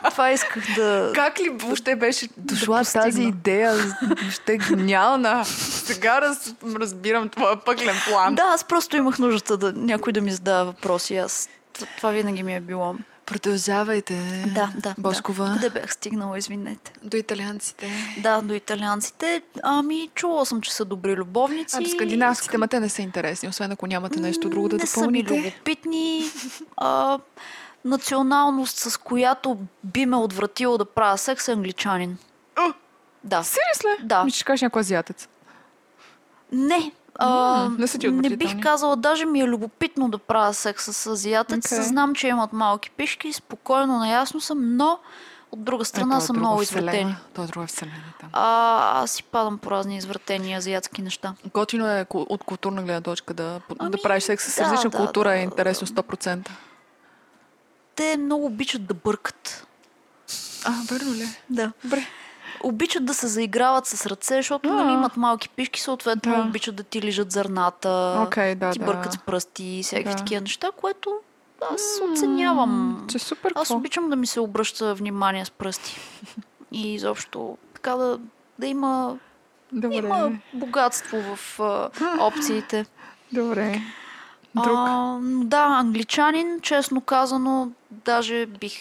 това исках да... Как ли въобще беше дошла постигна. тази идея? Въобще гениална. Сега раз, разбирам твоя пъклен план. Да, аз просто имах нуждата да някой да ми задава въпроси. Аз, това винаги ми е било. Продължавайте. Да, да. Боскова. Да. Къде бях стигнала, извинете. До италианците. Да, до италианците. Ами, чувала съм, че са добри любовници. А до скандинавците, ма те не са интересни, освен ако нямате нещо друго да не са ми допълните. любопитни. А, националност, с която би ме отвратило да правя секс е англичанин. О, Да. Сирис ли? Да. Ми ще кажеш някой азиатец. Не. А, не ти не бих казала, даже ми е любопитно да правя секс с азиатец. Окей. Знам, че имат малки пишки, спокойно, наясно съм, но от друга страна Е, то е са друга много извратени. То е друга вселена там. А, аз си падам по разни извратени азиатски неща. Готино е от културна гледна точка да, Ами, да правиш секс с да, различна да, култура да. е интересно 100%. Те много обичат да бъркат. А, верно ли? Да. Добре. Обичат да се заиграват с ръце, защото нали, имат малки пишки, съответно Да. обичат да ти лежат зърната, Окей, да, ти да. бъркат с пръсти всякакви Да. такива неща, което аз оценявам. Че супер, Аз обичам да ми се обръща внимание с пръсти. и изобщо така да, да има, Добре. има богатство в а, опциите. Добре. Друг. А, да, англичанин, честно казано, даже бих...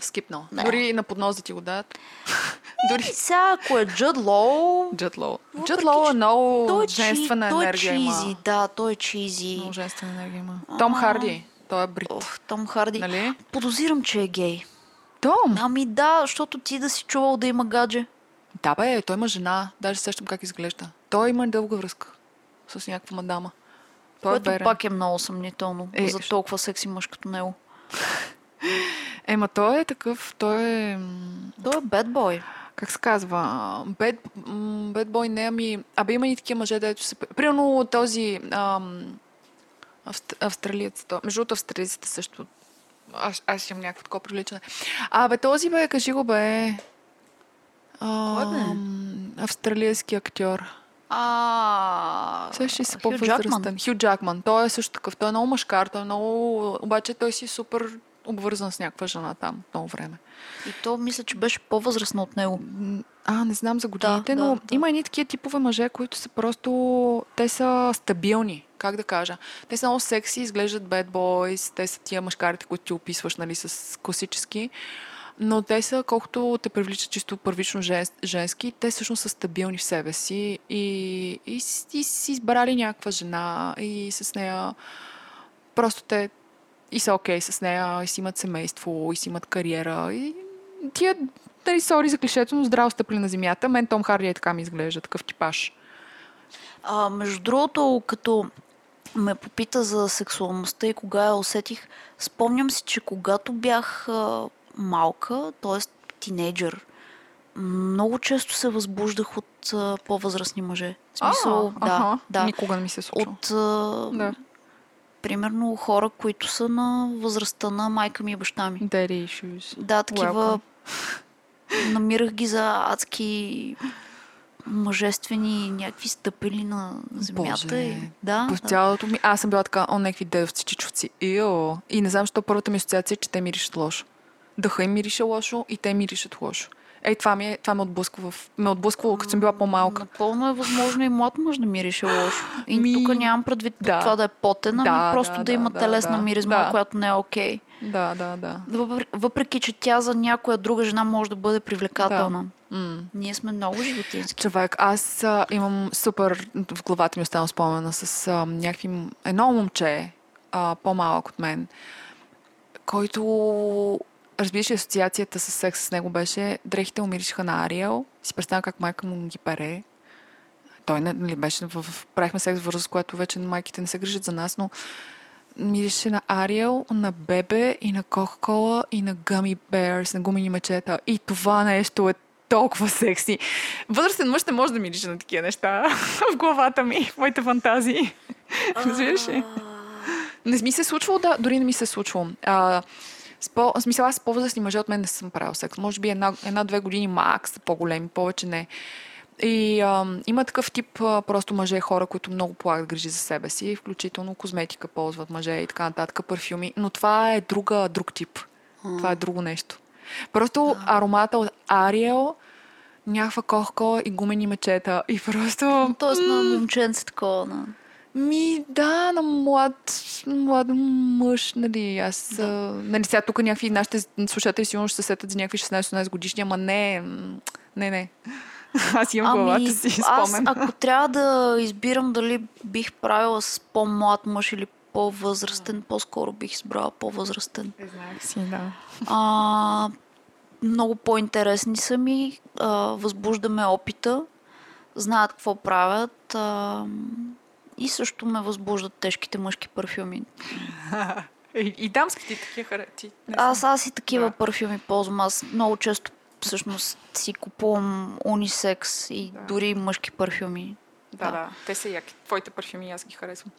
Скипнал. Не. Дори на поднос да ти го дадат. Дори сега, ако е Джуд Лоу, Джет Лоу. Джет Лоу е много той е, женствена той е енергия чизи, има. да, той е чизи. Много женствена енергия има. Том Харди. Той е брит. Оф, Том Харди. Нали? Подозирам, че е гей. Том! Ами да, защото ти да си чувал да има гадже. Да бе, той има жена. Даже сещам как изглежда. Той има дълга връзка с някаква мадама. Той което е верен. пак е много съмнително Е, за толкова секси мъж като него. Ема той е такъв, той е... Той е бед бой. Как се казва? Бед, м, бед бой не, ами... Абе има и такива мъже, дето се... Примерно този... Ам, авст, австралиец. Той, между другото, австралийците също... Аз, аз имам някакво такова привличане. А, бе, този бе, кажи го, бе. Ам, Австралийски актьор. А, Сега ще си по-възрастен. Хю Джакман. Той е също такъв. Той е много мъжкар. Той е много... Обаче той си супер обвързан с някаква жена там много време. И то мисля, че беше по-възрастна от него. А, не знам за годините, да, но да. има едни такива типове мъже, които са просто... Те са стабилни, как да кажа. Те са много секси, изглеждат bad boys, те са тия мъжкарите, които ти описваш, нали, с класически. Но те са, колкото те привличат чисто първично жен, женски, те всъщност са стабилни в себе си и, и, с- и си избрали някаква жена и с нея просто те и са окей с нея, и си имат семейство, и си имат кариера. И тия, дали, сори за клишето, но здраво стъпли на земята. Мен Том Харди е така ми изглежда, такъв типаж. А, между другото, като ме попита за сексуалността и кога я усетих, спомням си, че когато бях а, малка, т.е. тинейджър, много често се възбуждах от а, по-възрастни мъже. В смисъл, а, да, аха, да. Никога не ми се е случило. От, а, Да. Примерно, хора, които са на възрастта на майка ми и баща ми. Daddy issues. Да, такива. Welcome. Намирах ги за адски мъжествени някакви стъпили на земята. Боже. И, да, По да. цялото ми... Аз съм била така, о, някакви дедовци, чичовци. Ио. И не знам, защо първата ми асоциация е, че те миришат лошо. Дъха им мирише лошо и те миришат лошо. Ей, това, ми е, това ме отблъсква, ме отблъсквало, като съм била по-малка. Напълно е възможно и млад мъж да мирише лошо. И Ми, тук нямам предвид да. това да е потен, ами Да, просто да, да, има да, телесна да, миризма, да. която не е окей. Да, да, да. Въпреки, че тя за някоя друга жена може да бъде привлекателна. М. Ние сме много животински. Човек, аз а, имам супер в главата ми остана спомена с а, някакви... Едно момче, а, по-малък от мен, който разбираш ли, асоциацията с секс с него беше дрехите му миришеха на Ариел. Си представя как майка му ги пере. Той не, нали, беше в, правихме секс в възраст, която вече майките не се грижат за нас, но мирише на Ариел, на Бебе и на Кока-Кола и на Gummy Bears, на гумени мечета. И това нещо е толкова секси. Възрастен мъж не може да мирише на такива неща в главата ми, в моите фантазии. Разбираш ли? Не ми се е случвало, да, дори не ми се е случвало. А, с по, в смисъл, аз с по-възрастни мъже от мен не съм правил секс. Може би една, една-две години макс по-големи, повече не. И а, има такъв тип а, просто мъже, хора, които много полагат грижи за себе си, включително козметика ползват мъже и така нататък, парфюми. Но това е друга, друг тип. Това е друго нещо. Просто аромата от Ариел, някаква кохко и гумени мечета. И просто... Тоест на момченце такова. На... Ми, да, на млад, млад мъж, нали, аз, да. нали, сега тук някакви нашите слушатели сигурно ще се сетят за някакви 16-18 годишни, ама не, не, не. Аз имам главата си аз, спомен. ако трябва да избирам дали бих правила с по-млад мъж или по-възрастен, по-скоро бих избрала по-възрастен. Не знаех си, да. А, много по-интересни са ми, а, възбуждаме опита, знаят какво правят а, и също ме възбуждат тежките мъжки парфюми. И, и дамските такива характи. Аз, аз и такива Да. парфюми ползвам. Аз много често всъщност си купувам унисекс и Да. дори мъжки парфюми. Да, да, те са яки. Твоите парфюми аз ги харесвам.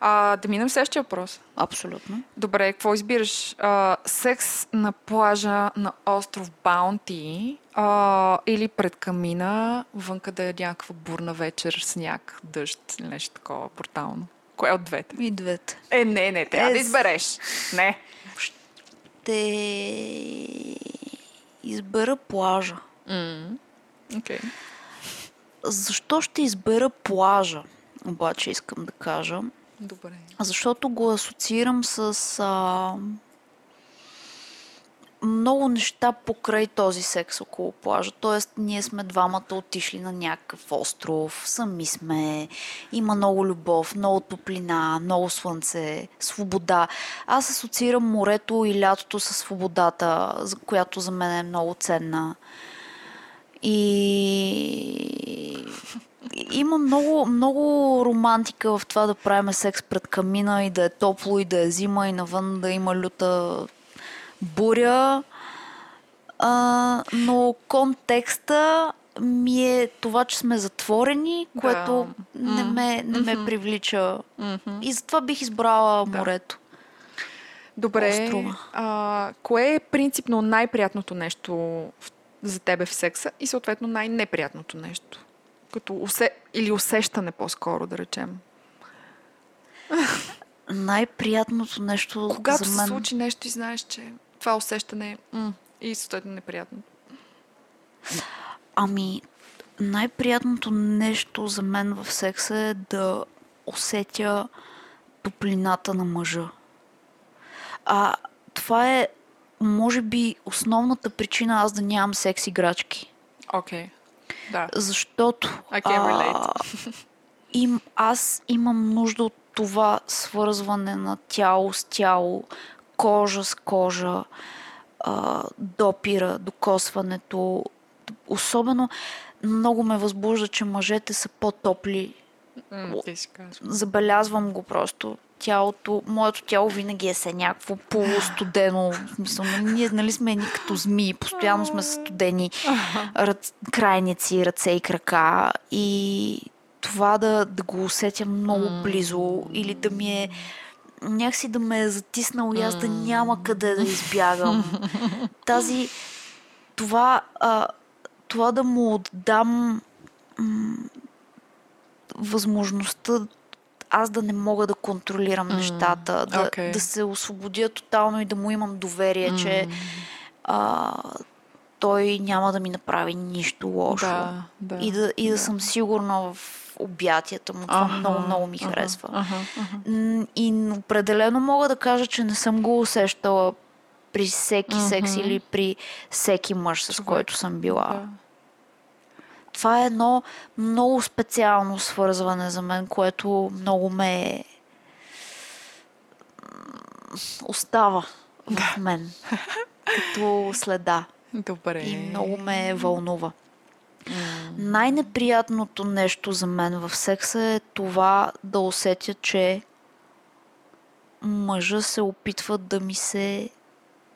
А, да минем следващия въпрос. Абсолютно. Добре, какво избираш? А, секс на плажа на остров Баунти а, или пред камина, вънка да е някаква бурна вечер, сняг, дъжд или нещо такова брутално? Кое от двете? И двете. Е, не, не, трябва Е, да избереш. Не. Те... избера плажа. М, Окей. Защо ще избера плажа? Обаче искам да кажа. Добре. Защото го асоциирам с а, много неща покрай този секс около плажа. Тоест, ние сме двамата отишли на някакъв остров, сами сме, има много любов, много топлина, много слънце, свобода. Аз асоциирам морето и лятото с свободата, която за мен е много ценна. И има много, много романтика в това да правим секс пред камина и да е топло и да е зима и навън да има люта буря. А, но контекста ми е това, че сме затворени, Да. което не М. ме, не ме Мгм. привлича. Мгм. И затова бих избрала Да. морето. Добре. Острова. А, кое е принципно най-приятното нещо за тебе в секса и съответно най-неприятното нещо? Като усе... Или усещане по-скоро, да речем. Най-приятното нещо Когато за се мен... случи нещо и знаеш, че това усещане е м- и съответно неприятно. Ами, най-приятното нещо за мен в секса е да усетя топлината на мъжа. А това е, може би, основната причина аз да нямам секс играчки. Окей. Да. Защото relate. им, аз имам нужда от това свързване на тяло с тяло, кожа с кожа, а, допира, докосването. Особено много ме възбужда, че мъжете са по-топли. Казваш. Забелязвам го просто. Тялото, моето тяло винаги е се някакво полустудено. В смисъл, нали, ние нали сме едни като змии, постоянно сме студени ръц, крайници, ръце и крака. И това да, да го усетя много близо или да ми е някакси да ме е затиснал и аз да няма къде да избягам. Тази това, а, това да му отдам м, възможността аз да не мога да контролирам нещата, да, окей. да се освободя тотално и да му имам доверие, че а, той няма да ми направи нищо лошо. Да, да. и да, и да, съм сигурна в обятията му. Това Аха, много, много ми аха, харесва. М, И определено мога да кажа, че не съм го усещала при всеки секс или при всеки мъж, с който съм била. Да. Това е едно много специално свързване за мен, което много ме остава в мен като следа Добре. и много ме вълнува. Най-неприятното нещо за мен в секса е това да усетя, че мъжа се опитва да ми се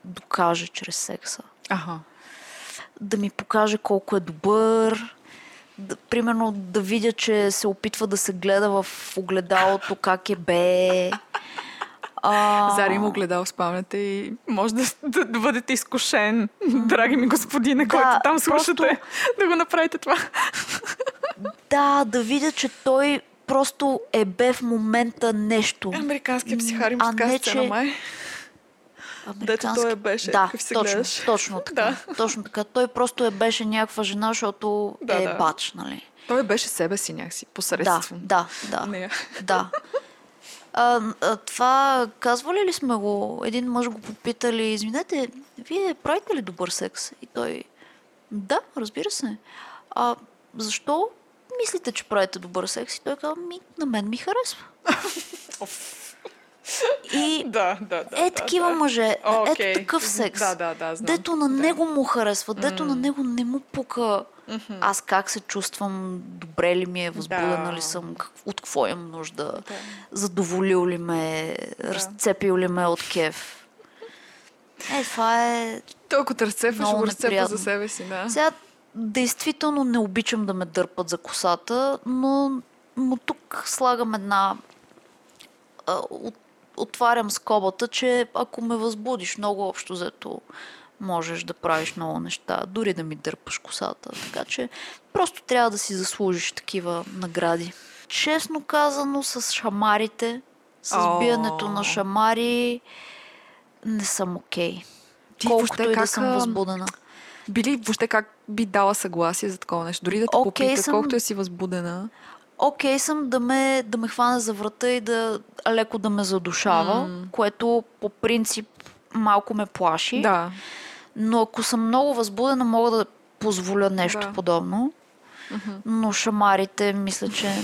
докаже чрез секса. Аха. Да ми покаже колко е добър. Да, примерно да видя, че се опитва да се гледа в огледалото как е бе. А, Зари има огледал в спалнята и може да, да, да бъдете изкушен, драги ми господине, който там слушате, просто- да го направите това. Да, да видя, че той просто е бе в момента нещо. Американския психар А има така не, че- май. Американски... той е беше, Да, какъв точно, гледаш. точно така. точно така. Той просто е беше някаква жена, защото Да, е да. бач, нали? Той беше себе си някакси, Да, посредством. да, да. Не. Да. А, а, това казвали ли сме го? Един мъж го попитали, извинете, вие правите ли добър секс? И той, да, разбира се. А защо мислите, че правите добър секс? И той казва, ми, на мен ми харесва. И Да, да, да. е такива да. мъже, Окей. ето такъв секс. Да, да, да, знам. Дето на Да. него му харесва, дето на него не му пука аз как се чувствам, добре ли ми е, възбудена Да. ли съм, как, от какво имам нужда, Да. задоволил ли ме, разцепил ли ме от кеф. Е, това е... Толкова те разцепва, ще Много го неприятно. за себе си, да. Сега, действително не обичам да ме дърпат за косата, но, но тук слагам една... А, от, отварям скобата, че ако ме възбудиш много общо взето, можеш да правиш много неща, дори да ми дърпаш косата. Така че просто трябва да си заслужиш такива награди. Честно казано, с шамарите, с биенето на шамари, не съм окей. Ти Колкото и да как, съм възбудена. Били въобще как би дала съгласие за такова нещо? Дори да те Окей попита, съм. колкото е си възбудена. Окей съм да ме, да ме хване за врата и да леко да ме задушава, М. което по принцип малко ме плаши. Да. Но ако съм много възбудена, мога да позволя нещо Да. подобно. Мгм. Но шамарите, мисля, че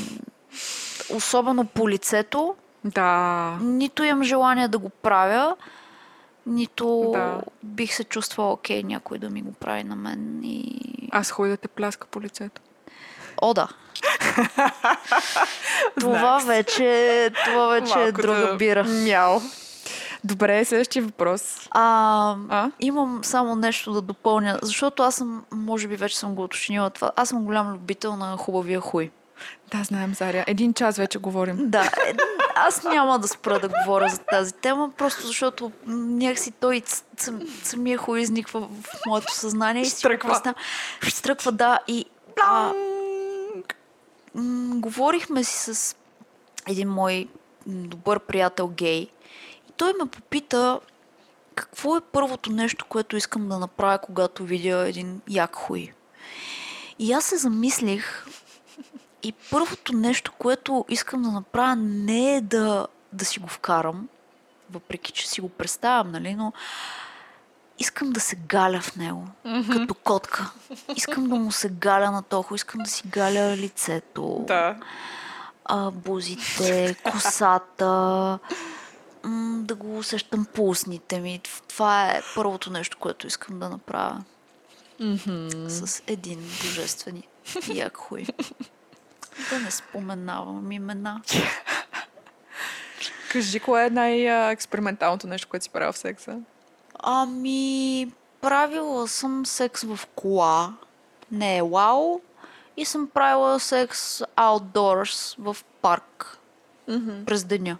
особено по лицето, Да. нито имам желание да го правя, нито Да. бих се чувствала окей някой да ми го прави на мен. И... Аз ходя да те пляска по лицето. О, да. това вече, това вече е друга да- бира. Мяу. Добре, следващия въпрос. А, А? имам само нещо да допълня, защото аз съм, може би вече съм го уточнила това, аз съм голям любител на хубавия хуй. Да, знаем, Заря. Един час вече говорим. Да, аз няма да спра да говоря за тази тема, просто защото някакси той сам- самия хуй изниква в моето съзнание. и си Штръква. Штръква, да. И а, м, говорихме си с един мой добър приятел гей и той ме попита какво е първото нещо, което искам да направя, когато видя един як хуй. И аз се замислих и първото нещо, което искам да направя, не е да, да си го вкарам, въпреки че си го представям, нали, но искам да се галя в него, като котка. Искам да му се галя на тохо, искам да си галя лицето, Да. а, бузите, косата, м, да го усещам по устните ми. Това е първото нещо, което искам да направя с един божествен и як хуй. Да не споменавам имена. Кажи, кое е най-експерименталното нещо, което си правил в секса? Ами, правила съм секс в кола. Не е вау. И съм правила секс outdoors в парк през деня.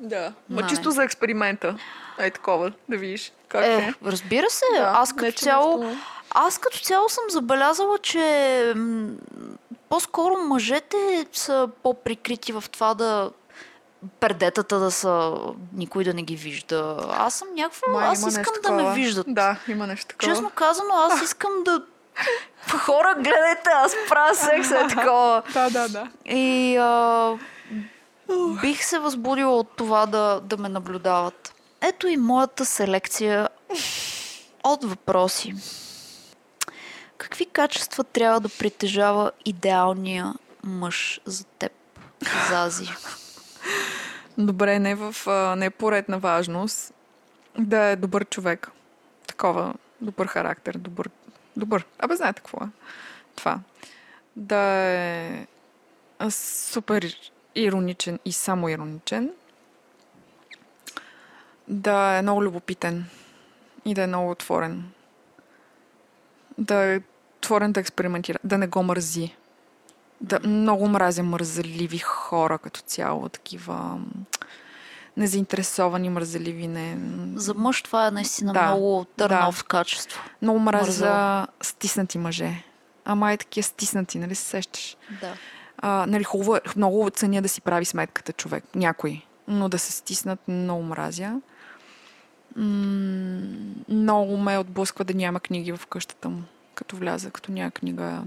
Да. Ма Не. чисто за експеримента. Е такова, да видиш как Е, е. разбира се, Да, аз като цяло... нещо- Аз като цяло съм забелязала, че м, по-скоро мъжете са по-прикрити в това да пердетата да са никой да не ги вижда. Аз съм някаква... Май аз искам да ме виждат. Да, има нещо такова. Честно казано, аз искам да... Хора, гледайте, аз правя секс е такова. Да, да, да. И а, бих се възбудила от това да, да ме наблюдават. Ето и моята селекция от въпроси. Какви качества трябва да притежава идеалния мъж за теб, Зази? Добре, не, в, не поред на важност. Да е добър човек. Такова, добър характер, добър. Добър. Абе, знаете какво е това. Да е супер ироничен и само ироничен. Да е много любопитен и да е много отворен. Да е отворен да експериментира. Да не го мързи. Да, много мразя мързеливи хора като цяло, такива незаинтересовани, мързеливи, не... За мъж това е наистина Да, много търнов качество. Много мразя мързела. стиснати мъже. Ама е такива стиснати, нали се сещаш? Да. А, нали, хубаво, е- много ценя да си прави сметката човек, някой. Но да се стиснат, много мразя. М- много ме отблъсква да няма книги в къщата му. Като вляза, като няма книга.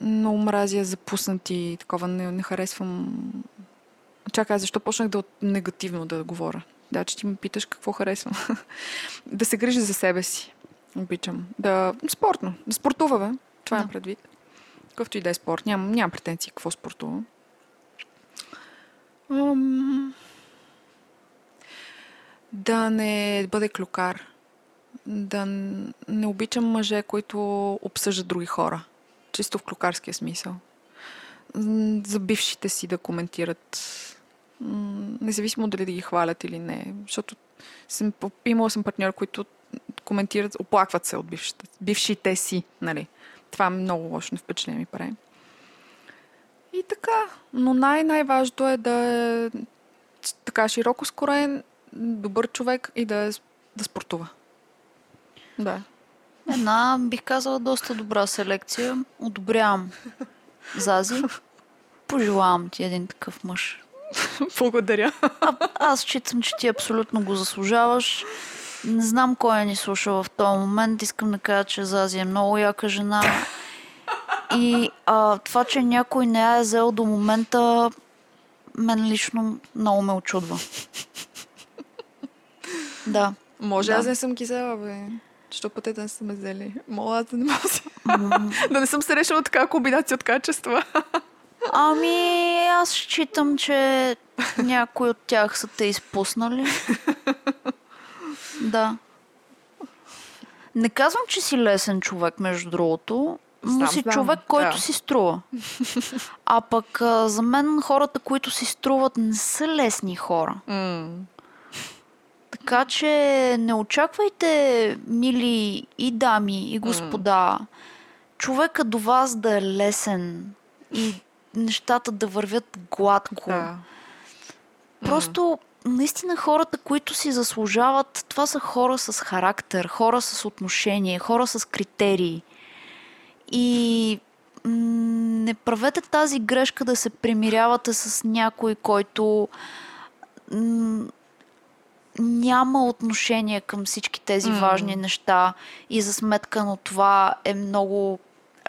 Много мразя запуснати и такова. Не, не харесвам... Чакай, защо почнах да от негативно да говоря? Да, че ти ме питаш какво харесвам. да се грижи за себе си. Обичам. Да... Спортно. Да спортува, бе. Това Да. предвид. Какъвто и да е спорт. Нямам, нямам претенции какво спортувам. Ам... Да не бъде клюкар. Да не обичам мъже, които обсъждат други хора. Чисто в клюкарския смисъл. За бившите си да коментират. Независимо дали да ги хвалят или не. Защото съм, имала съм партньор, които коментират, оплакват се от бившите, бившите си, нали. Това много лошо впечатление ми прави. И така. Но най-най-важното е да е така широко скорен, добър човек и да, е, да спортува. Да. Една, бих казала, доста добра селекция. Одобрявам Зази. Пожелавам ти един такъв мъж. Благодаря. А, аз считам, че ти абсолютно го заслужаваш. Не знам кой ни слуша в този момент. Искам да кажа, че Зази е много яка жена. И а, това, че някой не я е взел до момента, мен лично много ме очудва. Да. Може Да. аз не съм ги взела, бе. Що пък те да не са ме взели? Моля аз да не мога да не съм срещала така комбинация от качества. Ами, аз считам, че някои от тях са те изпуснали. Да. Не казвам, че си лесен човек, между другото, но си знам, човек, който да. си струва. А пък а, за мен хората, които си струват, не са лесни хора. М. Така че не очаквайте, мили и дами, и господа, човека до вас да е лесен и нещата да вървят гладко. Да. Просто наистина хората, които си заслужават, това са хора с характер, хора с отношение, хора с критерии. И м, не правете тази грешка да се примирявате с някой, който м, няма отношение към всички тези М. важни неща и за сметка на това е много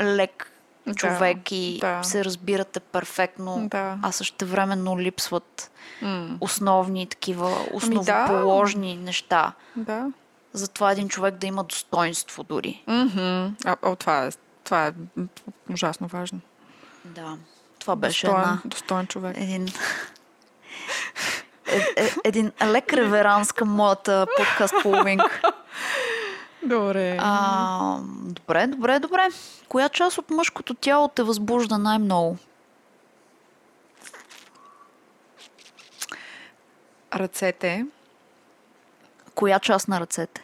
лек Да, човек и да. се разбирате перфектно, Да. а също времено липсват М. основни такива, Ами да. основоположни неща. Да. Затова един човек да има достоинство дори. Мгм. А, о, това, е, това е ужасно важно. Да. Това беше достоен, една, достоен човек. един, е, е, един лек реверанс към моята подкаст половинка. Добре. А, добре, добре, добре. Коя част от мъжкото тяло те възбужда най-много? Ръцете. Коя част на ръцете?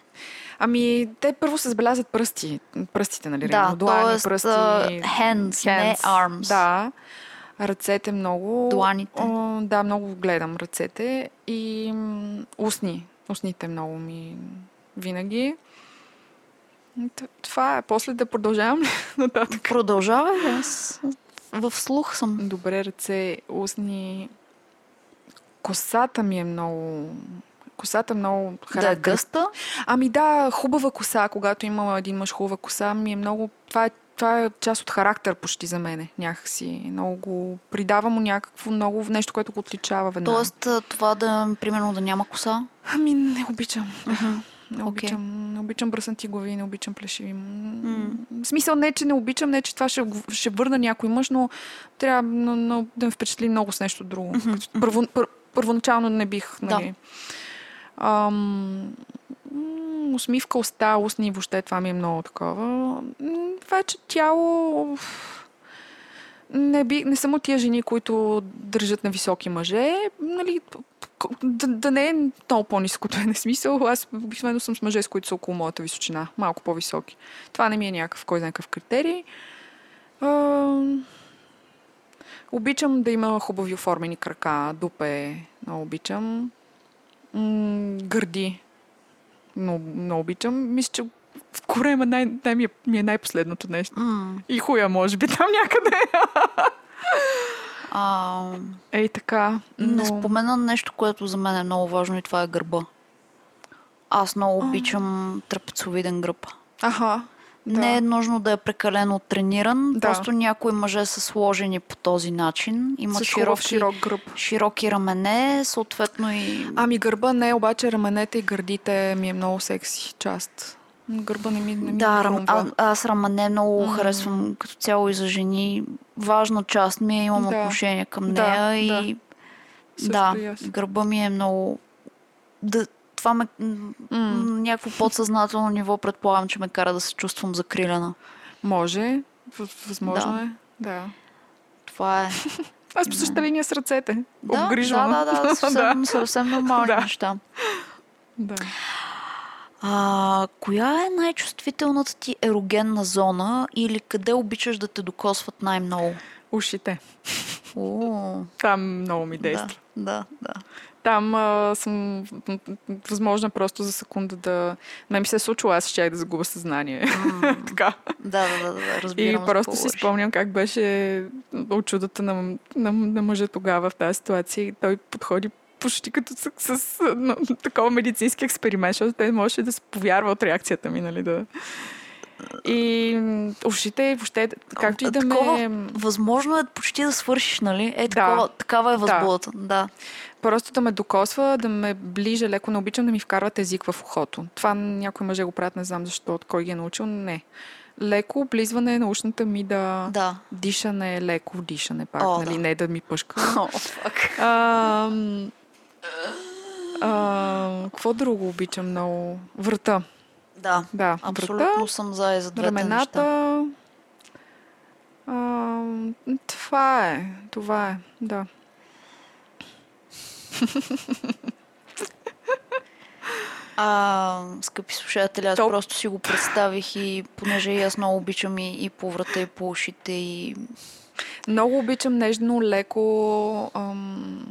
Ами, те първо се забелязват пръсти. Пръстите, нали? Да, тоест, пръсти. а, hands, не arms. Да. Ръцете много. Дланите. О, да, много гледам ръцете. И м, устни. Устните много ми винаги. Това е. После да продължавам ли нататък? Продължавай, аз в слух съм. Добре, ръце, устни. Косата ми е много... Косата много Да е характер. гъста. Ами да, хубава коса, когато има един мъж хубава коса, ми е много... Това е, това е част от характер почти за мене, някакси. Много го... Придава му някакво много нещо, което го отличава веднага. Тоест, това да, примерно, да няма коса. Ами не обичам. Не обичам, не обичам бръснати глави, не обичам плешиви. В смисъл не, че не обичам, не, че това ще, ще върна някой мъж, но трябва но, но, да ме впечатли много с нещо друго. Първо, пър, първоначално не бих, Да. нали. Ам, м, усмивка, уста, устни, въобще това ми е много такова. Вече тяло... Не, би, не съм от тия жени, които държат на високи мъже. Нали, да, да не е много по-низкото е на смисъл. Аз обикновено съм с мъже, с които са около моята височина. Малко по-високи. Това не ми е някакъв, кой знае критерий. А, обичам да има хубави оформени крака, дупе. Много обичам. М, гърди. Много, много обичам. Мисля, че в корема най, най ми, е, ми е най-последното нещо. М, И хуя, може би, там някъде. а, Ей така. Не Но... спомена нещо, което за мен е много важно и това е гърба. Аз много обичам трапецовиден гръб. Аха. Да. Не е нужно да е прекалено трениран, Да. просто някои мъже са сложени по този начин. Имат широки, широк гръб. широки рамене, съответно и... Ами гърба не, обаче раменете и гърдите ми е много секси част. Гърба не ми, не ми Да, рам, хрумва. а, аз рамене много М. харесвам като цяло и за жени. Важна част ми е, имам Да. отношение към Да, нея и Също да, и аз. гърба ми е много... Да, това ме... м, Някакво подсъзнателно ниво предполагам, че ме кара да се чувствам закрилена. Може. Възможно Да. е. Да. Това е... Аз по същата линия с ръцете. Да, Обгрижвам. да, да, да, съвсем, съвсем нормални Да. неща. да. А, коя е най-чувствителната ти ерогенна зона или къде обичаш да те докосват най-много? Ушите. О, Там много ми действа. да, да, да. Там а, съм възможна просто за секунда да... Не ми се е случило, аз ще да загубя съзнание. М, така. Да, да, да, да, И разбирам. за просто си спомням как беше от чудата на, на, на мъжа тогава в тази ситуация. И той подходи почти като с, с но, такова медицински експеримент, защото те можеше да се повярва от реакцията ми, нали, да... И ушите, въобще, както и да Такова, ме... Възможно е почти да свършиш, нали? Е, Да. такова, такава е възбудата. Да. Просто да ме докосва, да ме ближе леко. Не обичам да ми вкарват език в ухото. Това някои мъже го правят, не знам защо, от кой ги е научил. Не. Леко облизване на ушната ми да... Да. Дишане, леко дишане пак, О, нали? да. Не да ми пъшка. О, фак. А, Какво друго обичам много? Врата. Да. Да, Абсолютно врата, съм за и за двете неща. рамената. Ам, това е. Това е, да. А, скъпи слушатели, аз То- просто си го представих и понеже и аз много обичам и, и по врата, и по ушите, и... Много обичам нежно, леко. Ам,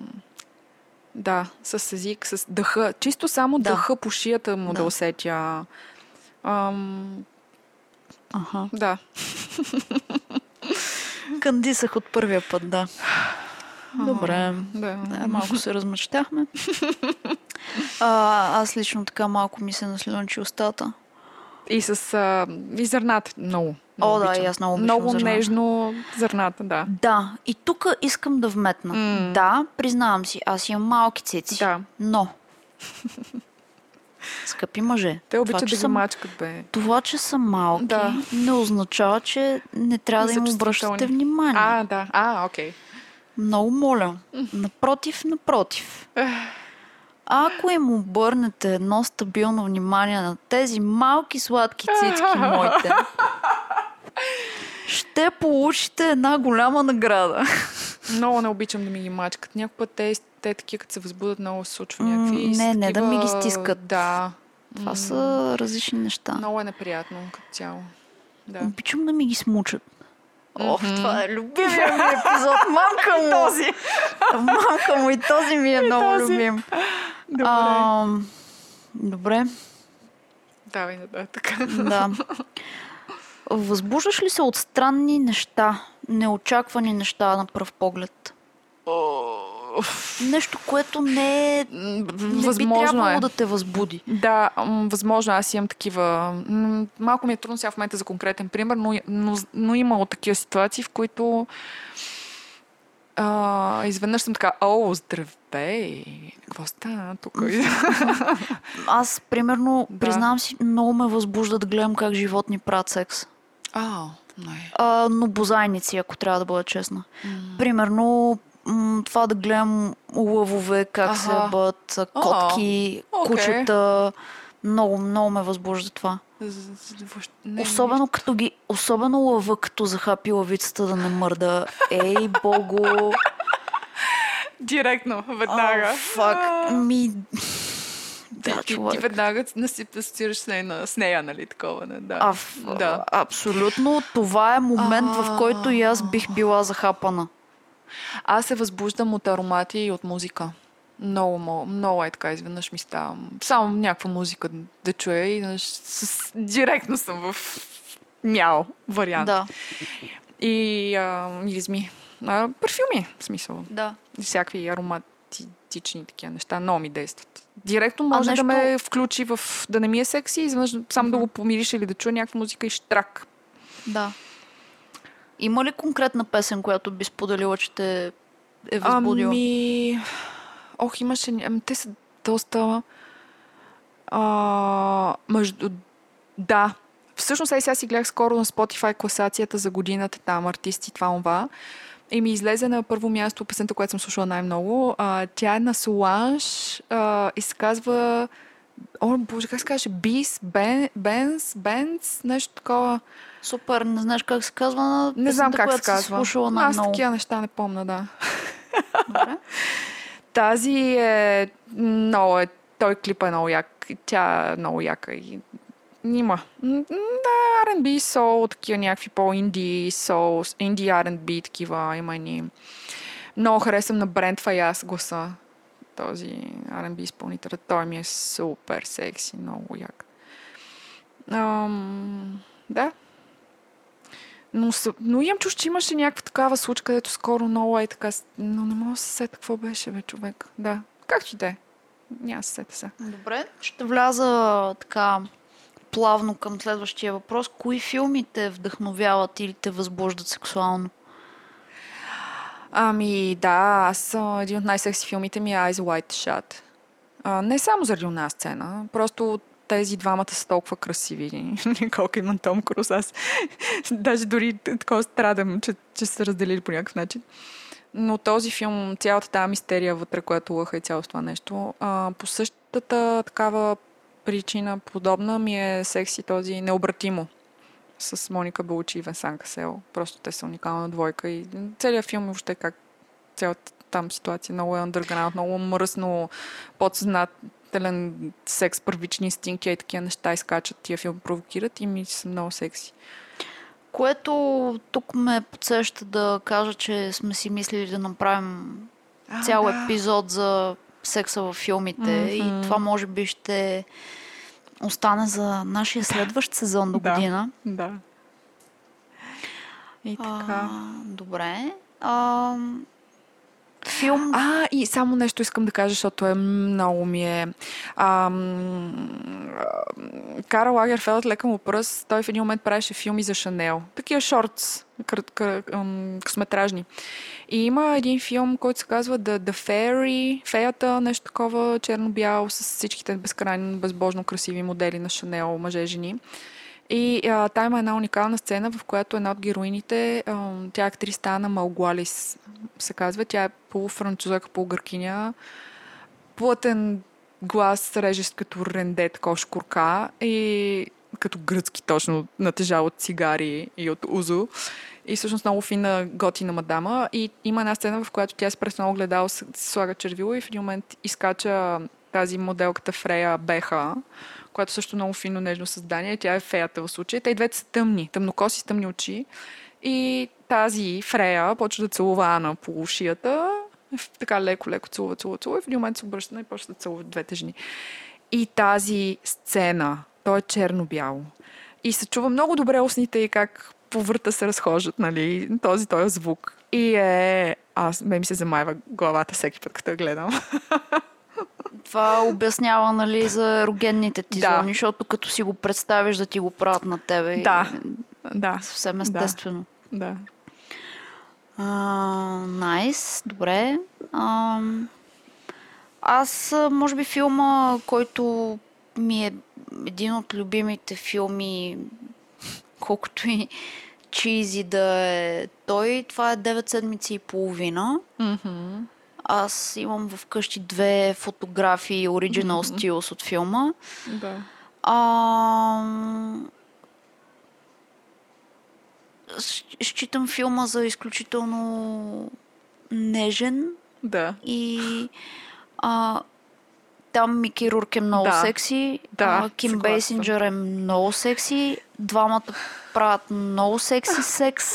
да, с език, с дъха. Чисто само Да. дъха по шията му да, Да. усетя. Ам, Ага. да. Кандисах от първия път, да. Добре. Да. Да, малко се размечтахме. А, аз лично така малко ми се наслюнчи устата. И с а, и зърната. Много. много О, да, обичам. и аз много обичам Много зърната. нежно зърната, да. Да, и тук искам да вметна. М. Да, признавам си, аз имам малки цици. Да. Но, скъпи мъже, Те обичат това, да ги съм, мачкат, бе. това, че са малки, Да. не означава, че не трябва да им обръщате внимание. А, да. А, окей. Много моля. Напротив, напротив. Ако им обърнете едно стабилно внимание на тези малки сладки цицки моите, ще получите една голяма награда. Много не обичам да ми ги мачкат. Някой път те, те такива, като се възбудат, много се случва някакви... не, не да ми ги такива- стискат. Да. Това М, са различни неща. Много е неприятно като цяло. Да. Обичам да ми ги смучат. Ох, Мгм. това е любимия ми епизод. Мамка му! този. Мамка му и този ми е много този. любим. Добре. А, добре, Давай нататък. да. Възбуждаш ли се от странни неща, неочаквани неща на пръв поглед? Нещо, което не, е, не би Възможно трябвало е. да те възбуди. Да, възможно. Аз имам такива. Малко ми е трудно сега в момента за конкретен пример, но, но, но имало такива ситуации, в които а, изведнъж съм така, о, здравей, какво стана тук? Аз, примерно, Да. признавам си, много ме възбужда да гледам как животни правят секс. А, не. А, но бозайници, ако трябва да бъда честна. Примерно, м- това да гледам лъвове, как се Аха. а, О, котки, окей. кучета. Много, много ме възбужда това. Не, Особено като ги, особено лъва, като захапи лъвицата да не мърда. Ей, богу! Директно, веднага. А, фак, ми... Ти, Да, ти, ти веднага не си асоциираш с нея, с нея, нали, такова, не? Да. А, да. Абсолютно. Това е момент, в който и аз бих била захапана. Аз се възбуждам от аромати и от музика. Много, много, е така, изведнъж ми става. Само някаква музика да- чуя и с, директно съм в мял вариант. Да, И а, миризми. А, парфюми, в смисъл. да. Всякакви ароматични такива неща. Много ми действат. Директно може нещо- да ме включи в... Да не ми е секси, изведнъж само да го помириш или да чуя някаква музика и штрак. Да. Има ли конкретна песен, която би споделила, че те е възбудила? Ами... Ох, имаше... Ами, те са доста... А, между... Да. Всъщност, ей сега си гледах скоро на Spotify класацията за годината, там артисти, това, това. И ми излезе на първо място песента, която съм слушала най-много. А, тя е на Соланж а, и се казва... О, боже, как се казваше? Бис, Бен, Бенс, Бенс, нещо такова. Супер, не знаеш как се казва на Не знам как се казва. слушала Аз най-много. такива неща не помня, да. Добре. Тази е много е, той клип е много як, тя е много яка и има. Да, R&B, сол, такива някакви по-инди, сол, инди R&B, такива има ни. Много харесвам на Брент Фаяс гласа. Този R&B изпълнител. Той ми е супер секси, много як. Ам, да. Но, но имам чуш, че имаше някаква такава случка, където скоро много е така, но не мога да се сета какво беше, бе, човек. Да, Както и да е. Няма се сета се. Добре, ще вляза така плавно към следващия въпрос. Кои филми те вдъхновяват или те възбуждат сексуално? Ами да, аз един от най-секси филмите ми е Eyes Wide Shut. А, не само заради една сцена, просто тези двамата са толкова красиви. Колко имам Том Круз, аз даже дори такова страдам, че, че са разделили по някакъв начин. Но този филм, цялата тази мистерия вътре, която лъха и цялото това нещо, а, по същата такава причина подобна ми е секси този необратимо с Моника Белучи и Венсан Касел. Просто те са уникална двойка и целият филм въобще как цялата там ситуация много е underground, много мръсно, подсъзнателен секс, първични инстинкти и такива неща изкачат тия филми, провокират и ми са много секси. Което тук ме подсеща да кажа, че сме си мислили да направим А, цял да. епизод за секса във филмите Мгм. и това може би ще остане за нашия следващ сезон до Да. година. Да. И така. А, добре. А, филм. А, и само нещо искам да кажа, защото е много ми е... Ам, Карл Лагерфелд, лека му пръст, той в един момент правеше филми за Шанел. Такива шортс, кър, кър, ам, късометражни. И има един филм, който се казва The, The Fairy, феята, нещо такова, черно-бял, с всичките безкрайно, безбожно красиви модели на Шанел, мъже, жени. И а, там има една уникална сцена, в която една от героините, а, тя е актриса Ана Малгуалис, се казва. Тя е полуфранцузъка, полугъркиня. Плътен глас, режещ като ренде, такова шкурка и като гръцки точно, натежал от цигари и от узо. И всъщност много фина, готина мадама. И има една сцена, в която тя с през много гледал се се слага червило и в един момент изкача тази моделката Фрея Беха, която също е много фино, нежно създание. Тя е феята в случая. Те и двете са тъмни, тъмнокоси, с тъмни очи. И тази Фрея почва да целува Ана по ушията. Така леко-леко целува, целува, целува. И в един момент се обръща и почва да целува двете жени. И тази сцена, то е черно-бяло. И се чува много добре устните и как по врата се разхождат, нали, този, този звук. И е... Аз, ме ми се замайва главата всеки път, като я гледам. Това обяснява, нали, за ерогенните ти Да. зони, защото като си го представиш да ти го правят на тебе. и Да. Да, Съвсем естествено. да. А, Найс, добре. А, аз, може би, филма, който ми е един от любимите филми, колкото и чизи да е той, това е 9 седмици и половина. Мгм. Аз имам вкъщи две фотографии Original Stills от филма. Да. А, считам филма за изключително нежен Да. и а, там Мики Рурк е много Да. секси, Да, а, Ким съгласна. Бейсинджер е много секси, двамата правят много секси секс.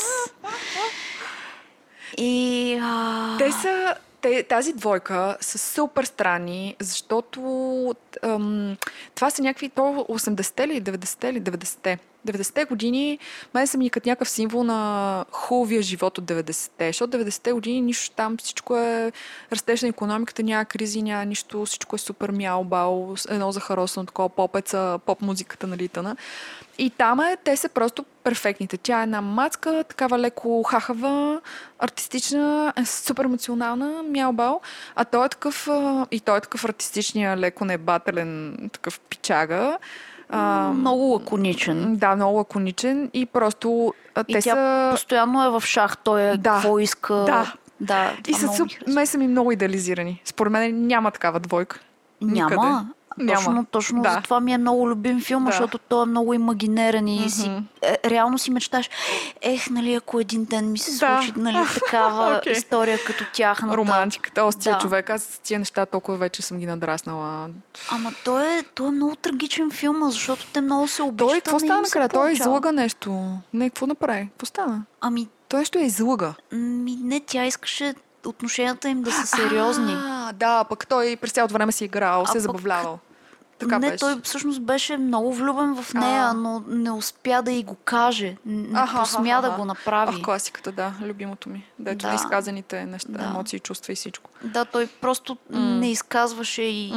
И а, Те са... Те, тази двойка са супер странни, защото ам, това са някакви то 80-те ли, 90-те ли, 90-те. 90-те години мен са ми като някакъв символ на хубавия живот от 90-те. Защото 90-те години нищо там, всичко е растеж на економиката, няма кризи, няма нищо, всичко е супер мял, бал, едно захаросно такова попеца, поп музиката нали, тъна. И там е, те са просто перфектните. Тя е една мацка, такава леко хахава, артистична, е супер емоционална, мяубал. А той е такъв, и той е такъв артистичния, леко небателен, такъв пичага. А, много лаконичен. да, много лаконичен и просто И те тя са... постоянно е в шах, той е Да. какво иска. Да. да И са харесва. ме са ми много идеализирани. Според мен няма такава двойка. никъде. Няма. Точно, точно Да. за това ми е много любим филм, Да. защото той е много имагинерен и си, Мгм. е, реално си мечташ, ех, нали, ако един ден ми се Да. случи, нали, такава Окей. история като тяхната. Романтиката, о, с Да. човек, аз тия неща толкова вече съм ги надраснала. Ама той е, той е много трагичен филм, защото те много се обичат. Той, какво а не стана накрая? Той получава. излъга нещо. Не, какво направи? Какво стана? Ами, Той нещо е излъга. ми, не, тя искаше отношенията им да са сериозни. А, да, пък той през цялото време си играл, А се е забавлявал. така не, беше. той всъщност беше много влюбен в нея, А. но не успя да й го каже. Не Аха, посмя аха, да аха. го направи. Ах, класиката, да, любимото ми. Дето Да. неизказаните неща, Да. емоции, чувства и всичко. Да, той просто М. не изказваше и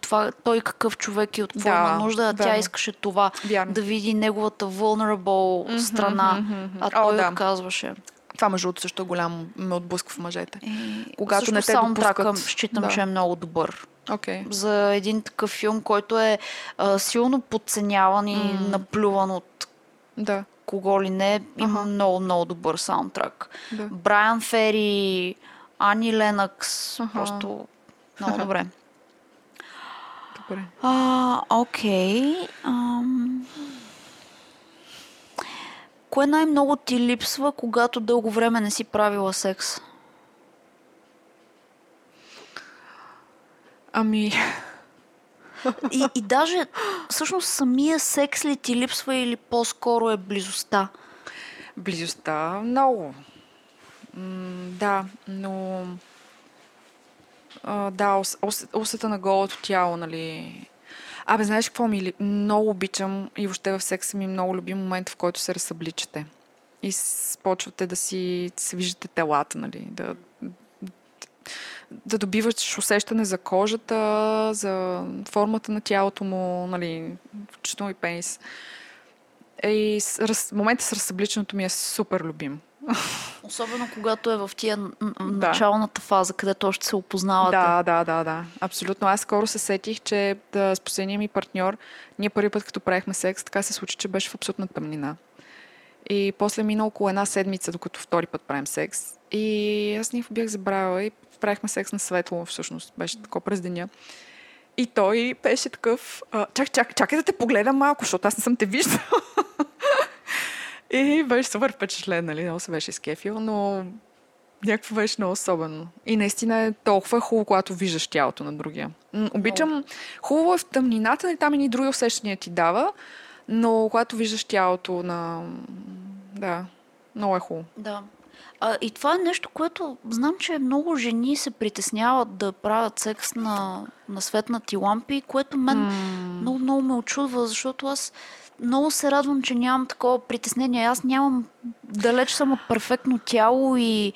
това, той какъв човек и от какво Да, има нужда, а тя верно. искаше това. Вярно. Да види неговата vulnerable страна, а О, той да. отказваше. Това между другото също е голям ме отблъсква в мъжете. И Когато също не те допускат. считам, Да. че е много добър. Окей. За един такъв филм, който е а, силно подценяван и М. наплюван от Да, кого ли не, има Аха. много, много добър саундтрак. да. Брайан Фери, Ани Ленакс, Аха. просто много добре. Добре. А, окей. Ам... Кое най-много ти липсва, когато дълго време не си правила секс? Ами, И, и даже всъщност самия секс ли ти липсва или по-скоро е близостта? близостта много. М, да, но... А, да, ус, ус, усета на голото тяло, нали... Абе, знаеш какво ми? Много обичам и въобще в секса ми е много любим момент, в който се разсъбличате. И почвате да си се виждате телата, нали? Да, да добиваш усещане за кожата, за формата на тялото му, нали, включително и пенис. И с, раз, момента с разсъбличането ми е супер любим. Особено когато е в тия Да. началната фаза, където още се опознавате. Да, да, да, да. Абсолютно. Аз скоро се сетих, че да, с последния ми партньор, ние първи път, като правихме секс, така се случи, че беше в абсолютна тъмнина. И после мина около една седмица, докато втори път правим секс. И аз никакво бях забравила и правихме секс на светло, всъщност. Беше такова през деня. И той беше такъв... А, чак, чак, чакай да те погледам малко, защото аз не съм те виждал. И беше супер впечатлен, нали? Много се беше изкефил, но някакво беше много особено. И наистина е толкова хубаво, когато виждаш тялото на другия. Обичам... Хубаво е в тъмнината, нали, там и други усещания ти дава, но когато виждаш тялото на... Да, много е хубаво. Да. А, и това е нещо, което знам, че много жени се притесняват да правят секс на, на светнати лампи, което мен много, много ме очудва, защото аз много се радвам, че нямам такова притеснение. Аз нямам, далеч съм от перфектно тяло и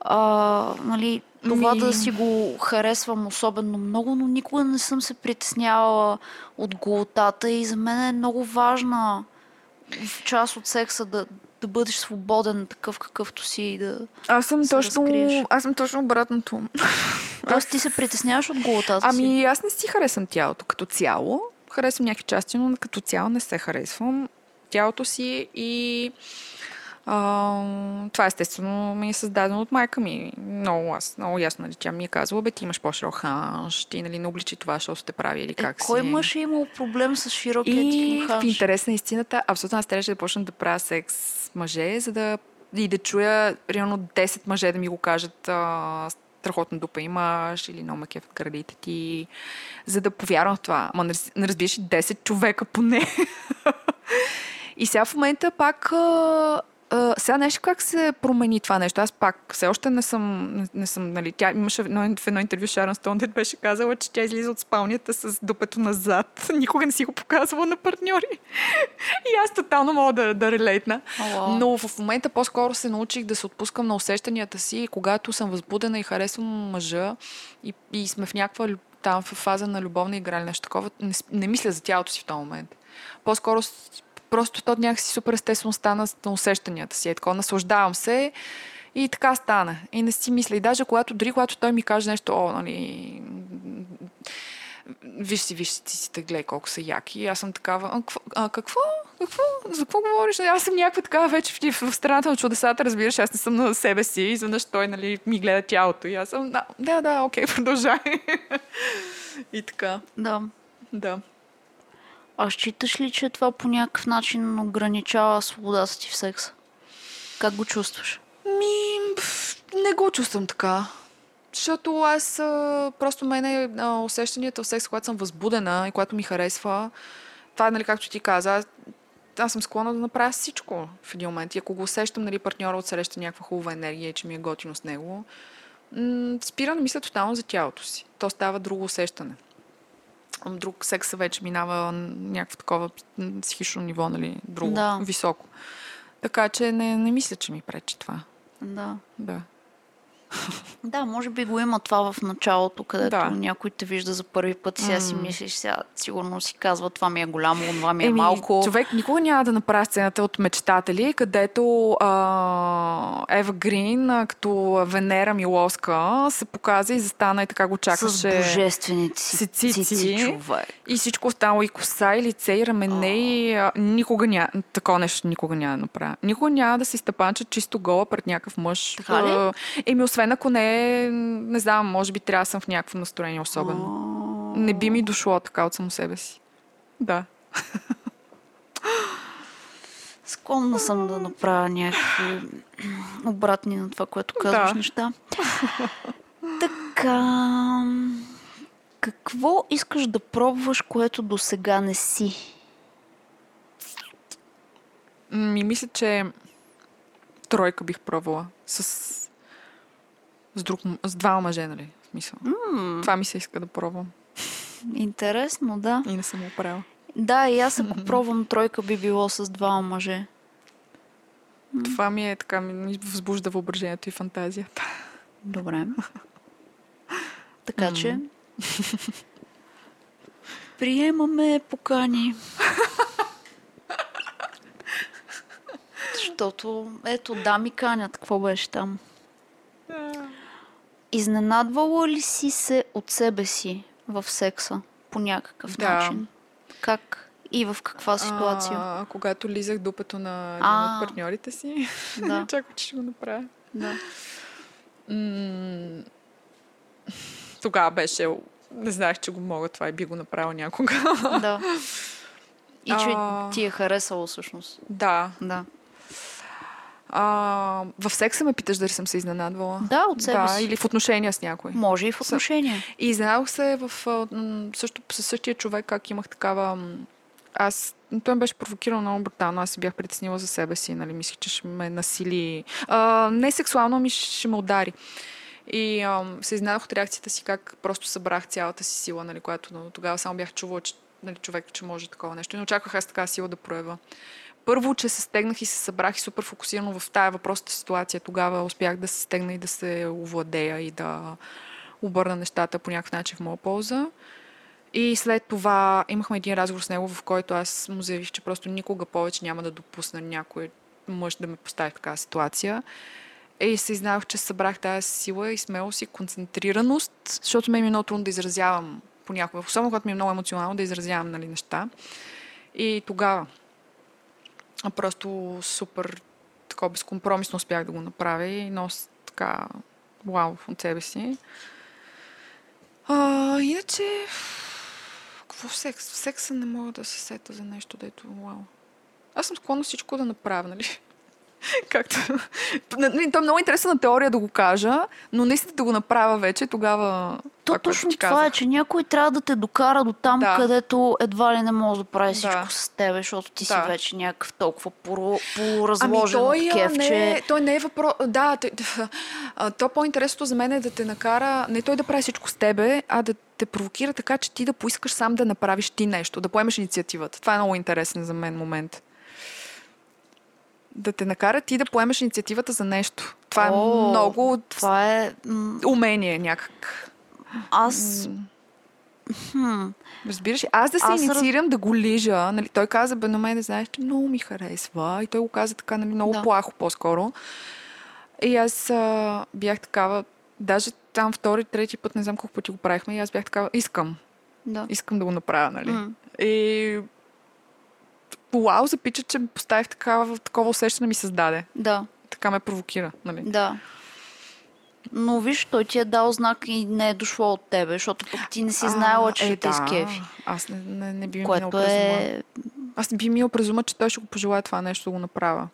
а, нали, това Ми- да си го харесвам особено много, но никога не съм се притеснявала от голотата и за мен е много важна в част от секса да, да бъдеш свободен такъв какъвто си и да... Аз съм се точно... разкриеш. Аз съм точно обратното. Тоест ти се притесняваш от голотата си. Ами аз не си харесвам тялото като цяло. Харесвам някакви части, но като цяло не се харесвам. Тялото си и а, това естествено ми е създадено от майка ми. Много, аз, много ясно, нали, тя ми е казала, бе, ти имаш по-широк ханш, ти нали, не обличи това, защото те прави или Е, как кой си. мъж е имал проблем с широкия И ти в ханш? интерес на истината, абсолютно аз трябваше да почна да правя секс с мъже, за да и да чуя примерно 10 мъже да ми го кажат а, страхотна дупа имаш или много ме кефят градите ти, за да повярвам в това. Ама не, раз- не разбираш и 10 човека поне. и сега в момента пак а, сега нещо как се промени това нещо. Аз пак все още не съм, не, не съм нали, тя имаше в едно, в едно интервю Шарон Стоун, беше казала, че тя излиза от спалнята с дупето назад. Никога не си го показвала на партньори. И аз тотално мога да, да релейтна. Но в момента по-скоро се научих да се отпускам на усещанията си, когато съм възбудена и харесвам мъжа и, и сме в някаква там в фаза на любовна игра или нещо такова, не, не мисля за тялото си в този момент. По-скоро просто то някакси супер естествено стана на усещанията си. Е такова, наслаждавам се и така стана. И не си мисля. И даже когато, дори когато той ми каже нещо, о, нали, виж си, виж си, ти си гледай колко са яки. И аз съм такава, а, какво? А, какво? какво? За какво говориш? Аз съм някаква такава вече в, в страната на чудесата, разбираш, аз не съм на себе си. Изведнъж той, нали, ми гледа тялото. И аз съм, да, да, да окей, продължай. и така, Да. да. А считаш ли, че това по някакъв начин ограничава свободата ти в секса? Как го чувстваш? Ми, не го чувствам така. Защото аз просто мене а, усещанията в секс, когато съм възбудена и когато ми харесва, това е, нали, както ти каза, аз, съм склонна да направя всичко в един момент. И ако го усещам, нали, партньора отсреща някаква хубава енергия, че ми е готино с него, м- спира да мисля тотално за тялото си. То става друго усещане. Друг секса вече минава някакво такова психично ниво, нали, друго, Да. високо. Така че не, не мисля, че ми пречи това. Да. Да. Да, може би го има това в началото, където Да. някой те вижда за първи път и сега си мислиш, сега сигурно си казва това ми е голямо, това ми е Еми, малко. Човек никога няма да направи сцената от мечтатели, където а, Ева Грин, а, като Венера Милоска, се показа и застана и така го С чакаше. божествените си си цици. цици, човек. И всичко останало и коса, и лице, и рамене, и а, никога няма, такова нещо никога няма да направя. Никога няма да се изтъпанча чисто гола пред някакъв мъж. Така ли? Еми, освен ако не е, не знам, може би трябва да съм в някакво настроение особено. Не би ми дошло така от само себе си. Да. Склонна съм да направя някакви обратни на това, което казваш Да. неща. Така. Какво искаш да пробваш, което до сега не си? Ми мисля, че тройка бих пробвала. С, с, друг, с два мъже, нали? В смисъл. М, Това ми се иска да пробвам. интересно, да. И не съм го правила. Да, и аз ако пробвам тройка би било с двама мъже. Това ми е така, ми възбужда въображението и фантазията. Добре. Така че. Приемаме покани. Защото, ето, да ми канят. Какво беше там? Изненадвала ли си се от себе си в секса по някакъв Да. начин? Как и в каква ситуация? А, когато лизах дупето на един А. от партньорите си, Да. чакай, че ще го направя. да. М, Тогава беше, не знаех, че го мога това и би го направила някога. да. И че А. ти е харесало всъщност. да. Да. А, в секса ме питаш дали съм се изненадвала. Да, от себе да, си. или в отношения с някой. Може и в отношения. И изненадах се в, също, със същия човек, как имах такава... Аз... Той ме беше провокирал много брутално. Аз се бях притеснила за себе си. Нали? Мислих, че ще ме насили. А, не сексуално, ми ще ме удари. И а, се изненадах от реакцията си, как просто събрах цялата си сила, нали, която тогава само бях чувала, че нали, човек, че може такова нещо. И не очаквах аз така сила да проява. Първо, че се стегнах и се събрах и супер фокусирано в тая въпросната ситуация. Тогава успях да се стегна и да се овладея и да обърна нещата по някакъв начин в моя полза. И след това имахме един разговор с него, в който аз му заявих, че просто никога повече няма да допусна някой мъж да ме постави в такава ситуация. И се изнавах, че събрах тази сила и смелост и концентрираност, защото ме е много трудно да изразявам понякога, особено когато ми е много емоционално да изразявам нали, неща. И тогава просто супер такова безкомпромисно успях да го направя и нося така вау от себе си. А, иначе, какво в секс? В секса не мога да се сета за нещо, дето вау. Аз съм склонна всичко да направя, нали? Както... То е много интересна теория да го кажа, но наистина да го направя вече, тогава... То точно това е, че някой трябва да те докара до там, Да. където едва ли не може да прави всичко Да. с тебе, защото ти си Да. вече някакъв толкова Ами поразложен той, от а, кеф, не, че... той не е въпрос... Да, той, то по-интересното за мен е да те накара, не той да прави всичко с тебе, а да те провокира така, че ти да поискаш сам да направиш ти нещо, да поемеш инициативата. Това е много интересен за мен момент. Да те накара ти да поемеш инициативата за нещо. Това О, е много Това е... умение някак. Аз... Хм, Разбираш? Аз да се Аз раз- инициирам да го лижа. Нали, той каза, бе, на мен, знаеш, че много ми харесва. И той го каза така, нали, много Да. плахо по-скоро. И аз а, бях такава, даже там втори, трети път, не знам колко пъти го правихме, и аз бях такава, искам. да. Искам да го направя, нали? М. И Уау, запича, че поставих такава, такова усещане ми създаде. Да, Така ме провокира, нали? да. Но виж, той ти е дал знак и не е дошло от тебе, защото пък ти не си знаела, че А, ще те да. изкефи. Аз не, не, не би минал Което през ума. е... Аз не би минал през ума, че той ще го пожелая това нещо да го направя.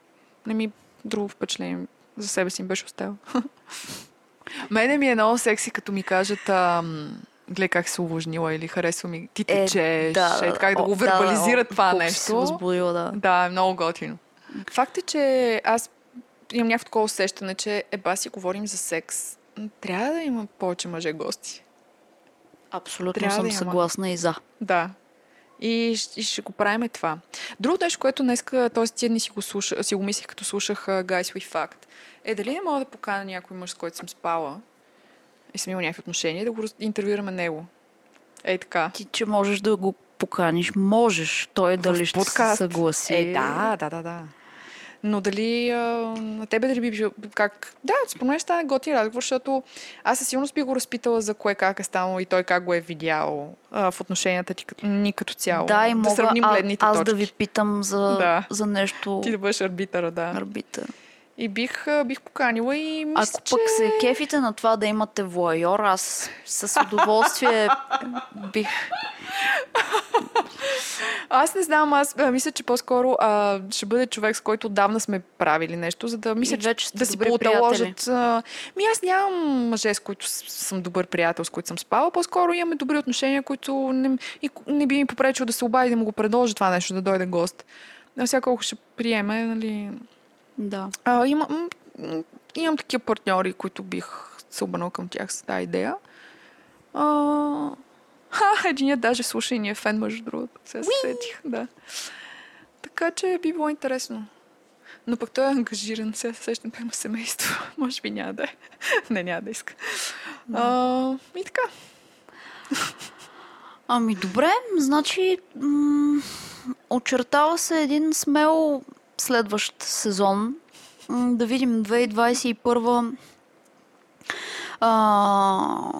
Не ми друго впечатление за себе си ми беше оставил. Мене ми е много секси, като ми кажат ам, гледай как се увлажнила или харесва ми, ти течеш, е, как да о, го вербализират о, това колко си се нещо. възбудила, да. Да, е много готино. Факт е, че аз имам някакво такова усещане, че еба си говорим за секс. Трябва да има повече мъже гости. Абсолютно Трябва съм да съгласна и за. Да. И, и ще го правим това. Друго нещо, което днес, т.е. тия дни си го, слуша, си го мислих, като слушах Guys We Fact, е дали не мога да поканя някой мъж, с който съм спала и съм имала някакви отношения, да го интервюираме него. Ей така. Ти, че можеш да го поканиш, можеш. Той дали ще се съгласи. Е, да, да, да, да. Но дали а, на тебе дали би бил как... Да, според мен ще стане готи разговор, защото аз със сигурност би го разпитала за кое как е станало и той как го е видял а, в отношенията ти, като- ни като цяло. Да, и да мога сравним а, аз точки. да ви питам за, Да. за нещо Ти да бъдеш арбитъра, да. арбитър. И бих, бих поканила и мисля, Ако че... пък се кефите на това да имате воайор, аз с удоволствие бих... Аз не знам, аз а, мисля, че по-скоро а, ще бъде човек, с който отдавна сме правили нещо, за да мисля, И че вече да си пооталожат. Ми аз нямам мъже, с които съм добър приятел, с които съм спала. По-скоро имаме добри отношения, които не, и не би ми попречил да се обади да му го предложи това нещо, да дойде гост. На всяко ще приеме, нали... Да. А, има, м- имам такива партньори, които бих се обърнал към тях с тази идея. А, ха, единият даже слуша и ни е фен, между другото. Сега се сетих, да. Така че би било интересно. Но пък той е ангажиран, сега се сещам, има семейство. Може би няма да е. Не, няма да иска. А, и така. Ами добре, значи м- очертава се един смел следващ сезон. Да видим 2021 а,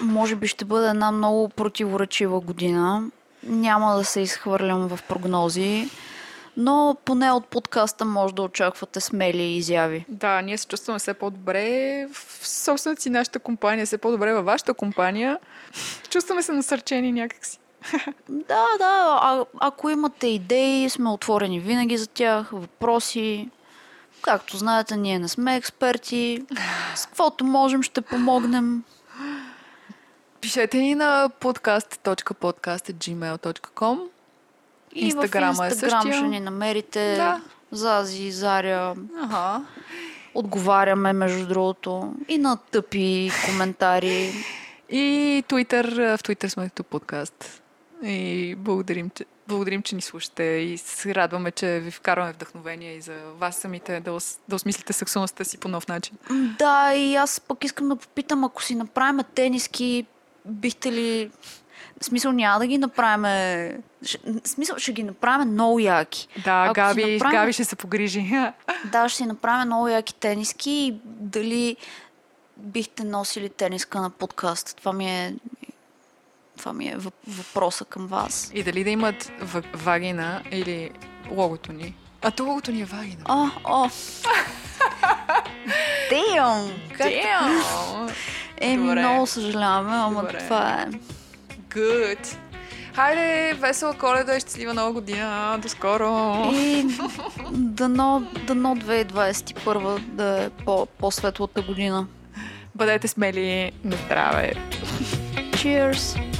може би ще бъде една много противоречива година. Няма да се изхвърлям в прогнози, но поне от подкаста може да очаквате смели изяви. Да, ние се чувстваме все по-добре в собствената си нашата компания, все по-добре във вашата компания. Чувстваме се насърчени някакси. Да, да, а, ако имате идеи, сме отворени винаги за тях, въпроси. Както знаете, ние не сме експерти. С каквото можем, ще помогнем. Пишете ни на podcast.podcast.gmail.com И Инстаграма в е Инстаграм същия. ще ни намерите. Да. Зази, Заря. Ага. Отговаряме, между другото. И на тъпи коментари. И Twitter, в Twitter сме като подкаст. И благодарим, че, благодарим, че ни слушате и се радваме, че ви вкарваме вдъхновение и за вас самите да, ос, да осмислите сексуалността си по нов начин. Да, и аз пък искам да попитам, ако си направим тениски, бихте ли... В смисъл няма да ги направим... В смисъл ще ги направим много яки. Да, Ако Габи, направим- Габи ще се погрижи. Да, ще си направим много яки тениски и дали бихте носили тениска на подкаст. Това ми е... Това ми е въп- въпроса към вас. И дали да имат вагина или логото ни. А то логото ни е вагина. О, о! Как... Damn! Еми, много съжаляваме, ама Добре. това е... Good! Хайде, весела коледа и щастлива нова година. До скоро! И дано, дано 2021 да е по, по-светлата година. Бъдете смели на здраве! Cheers!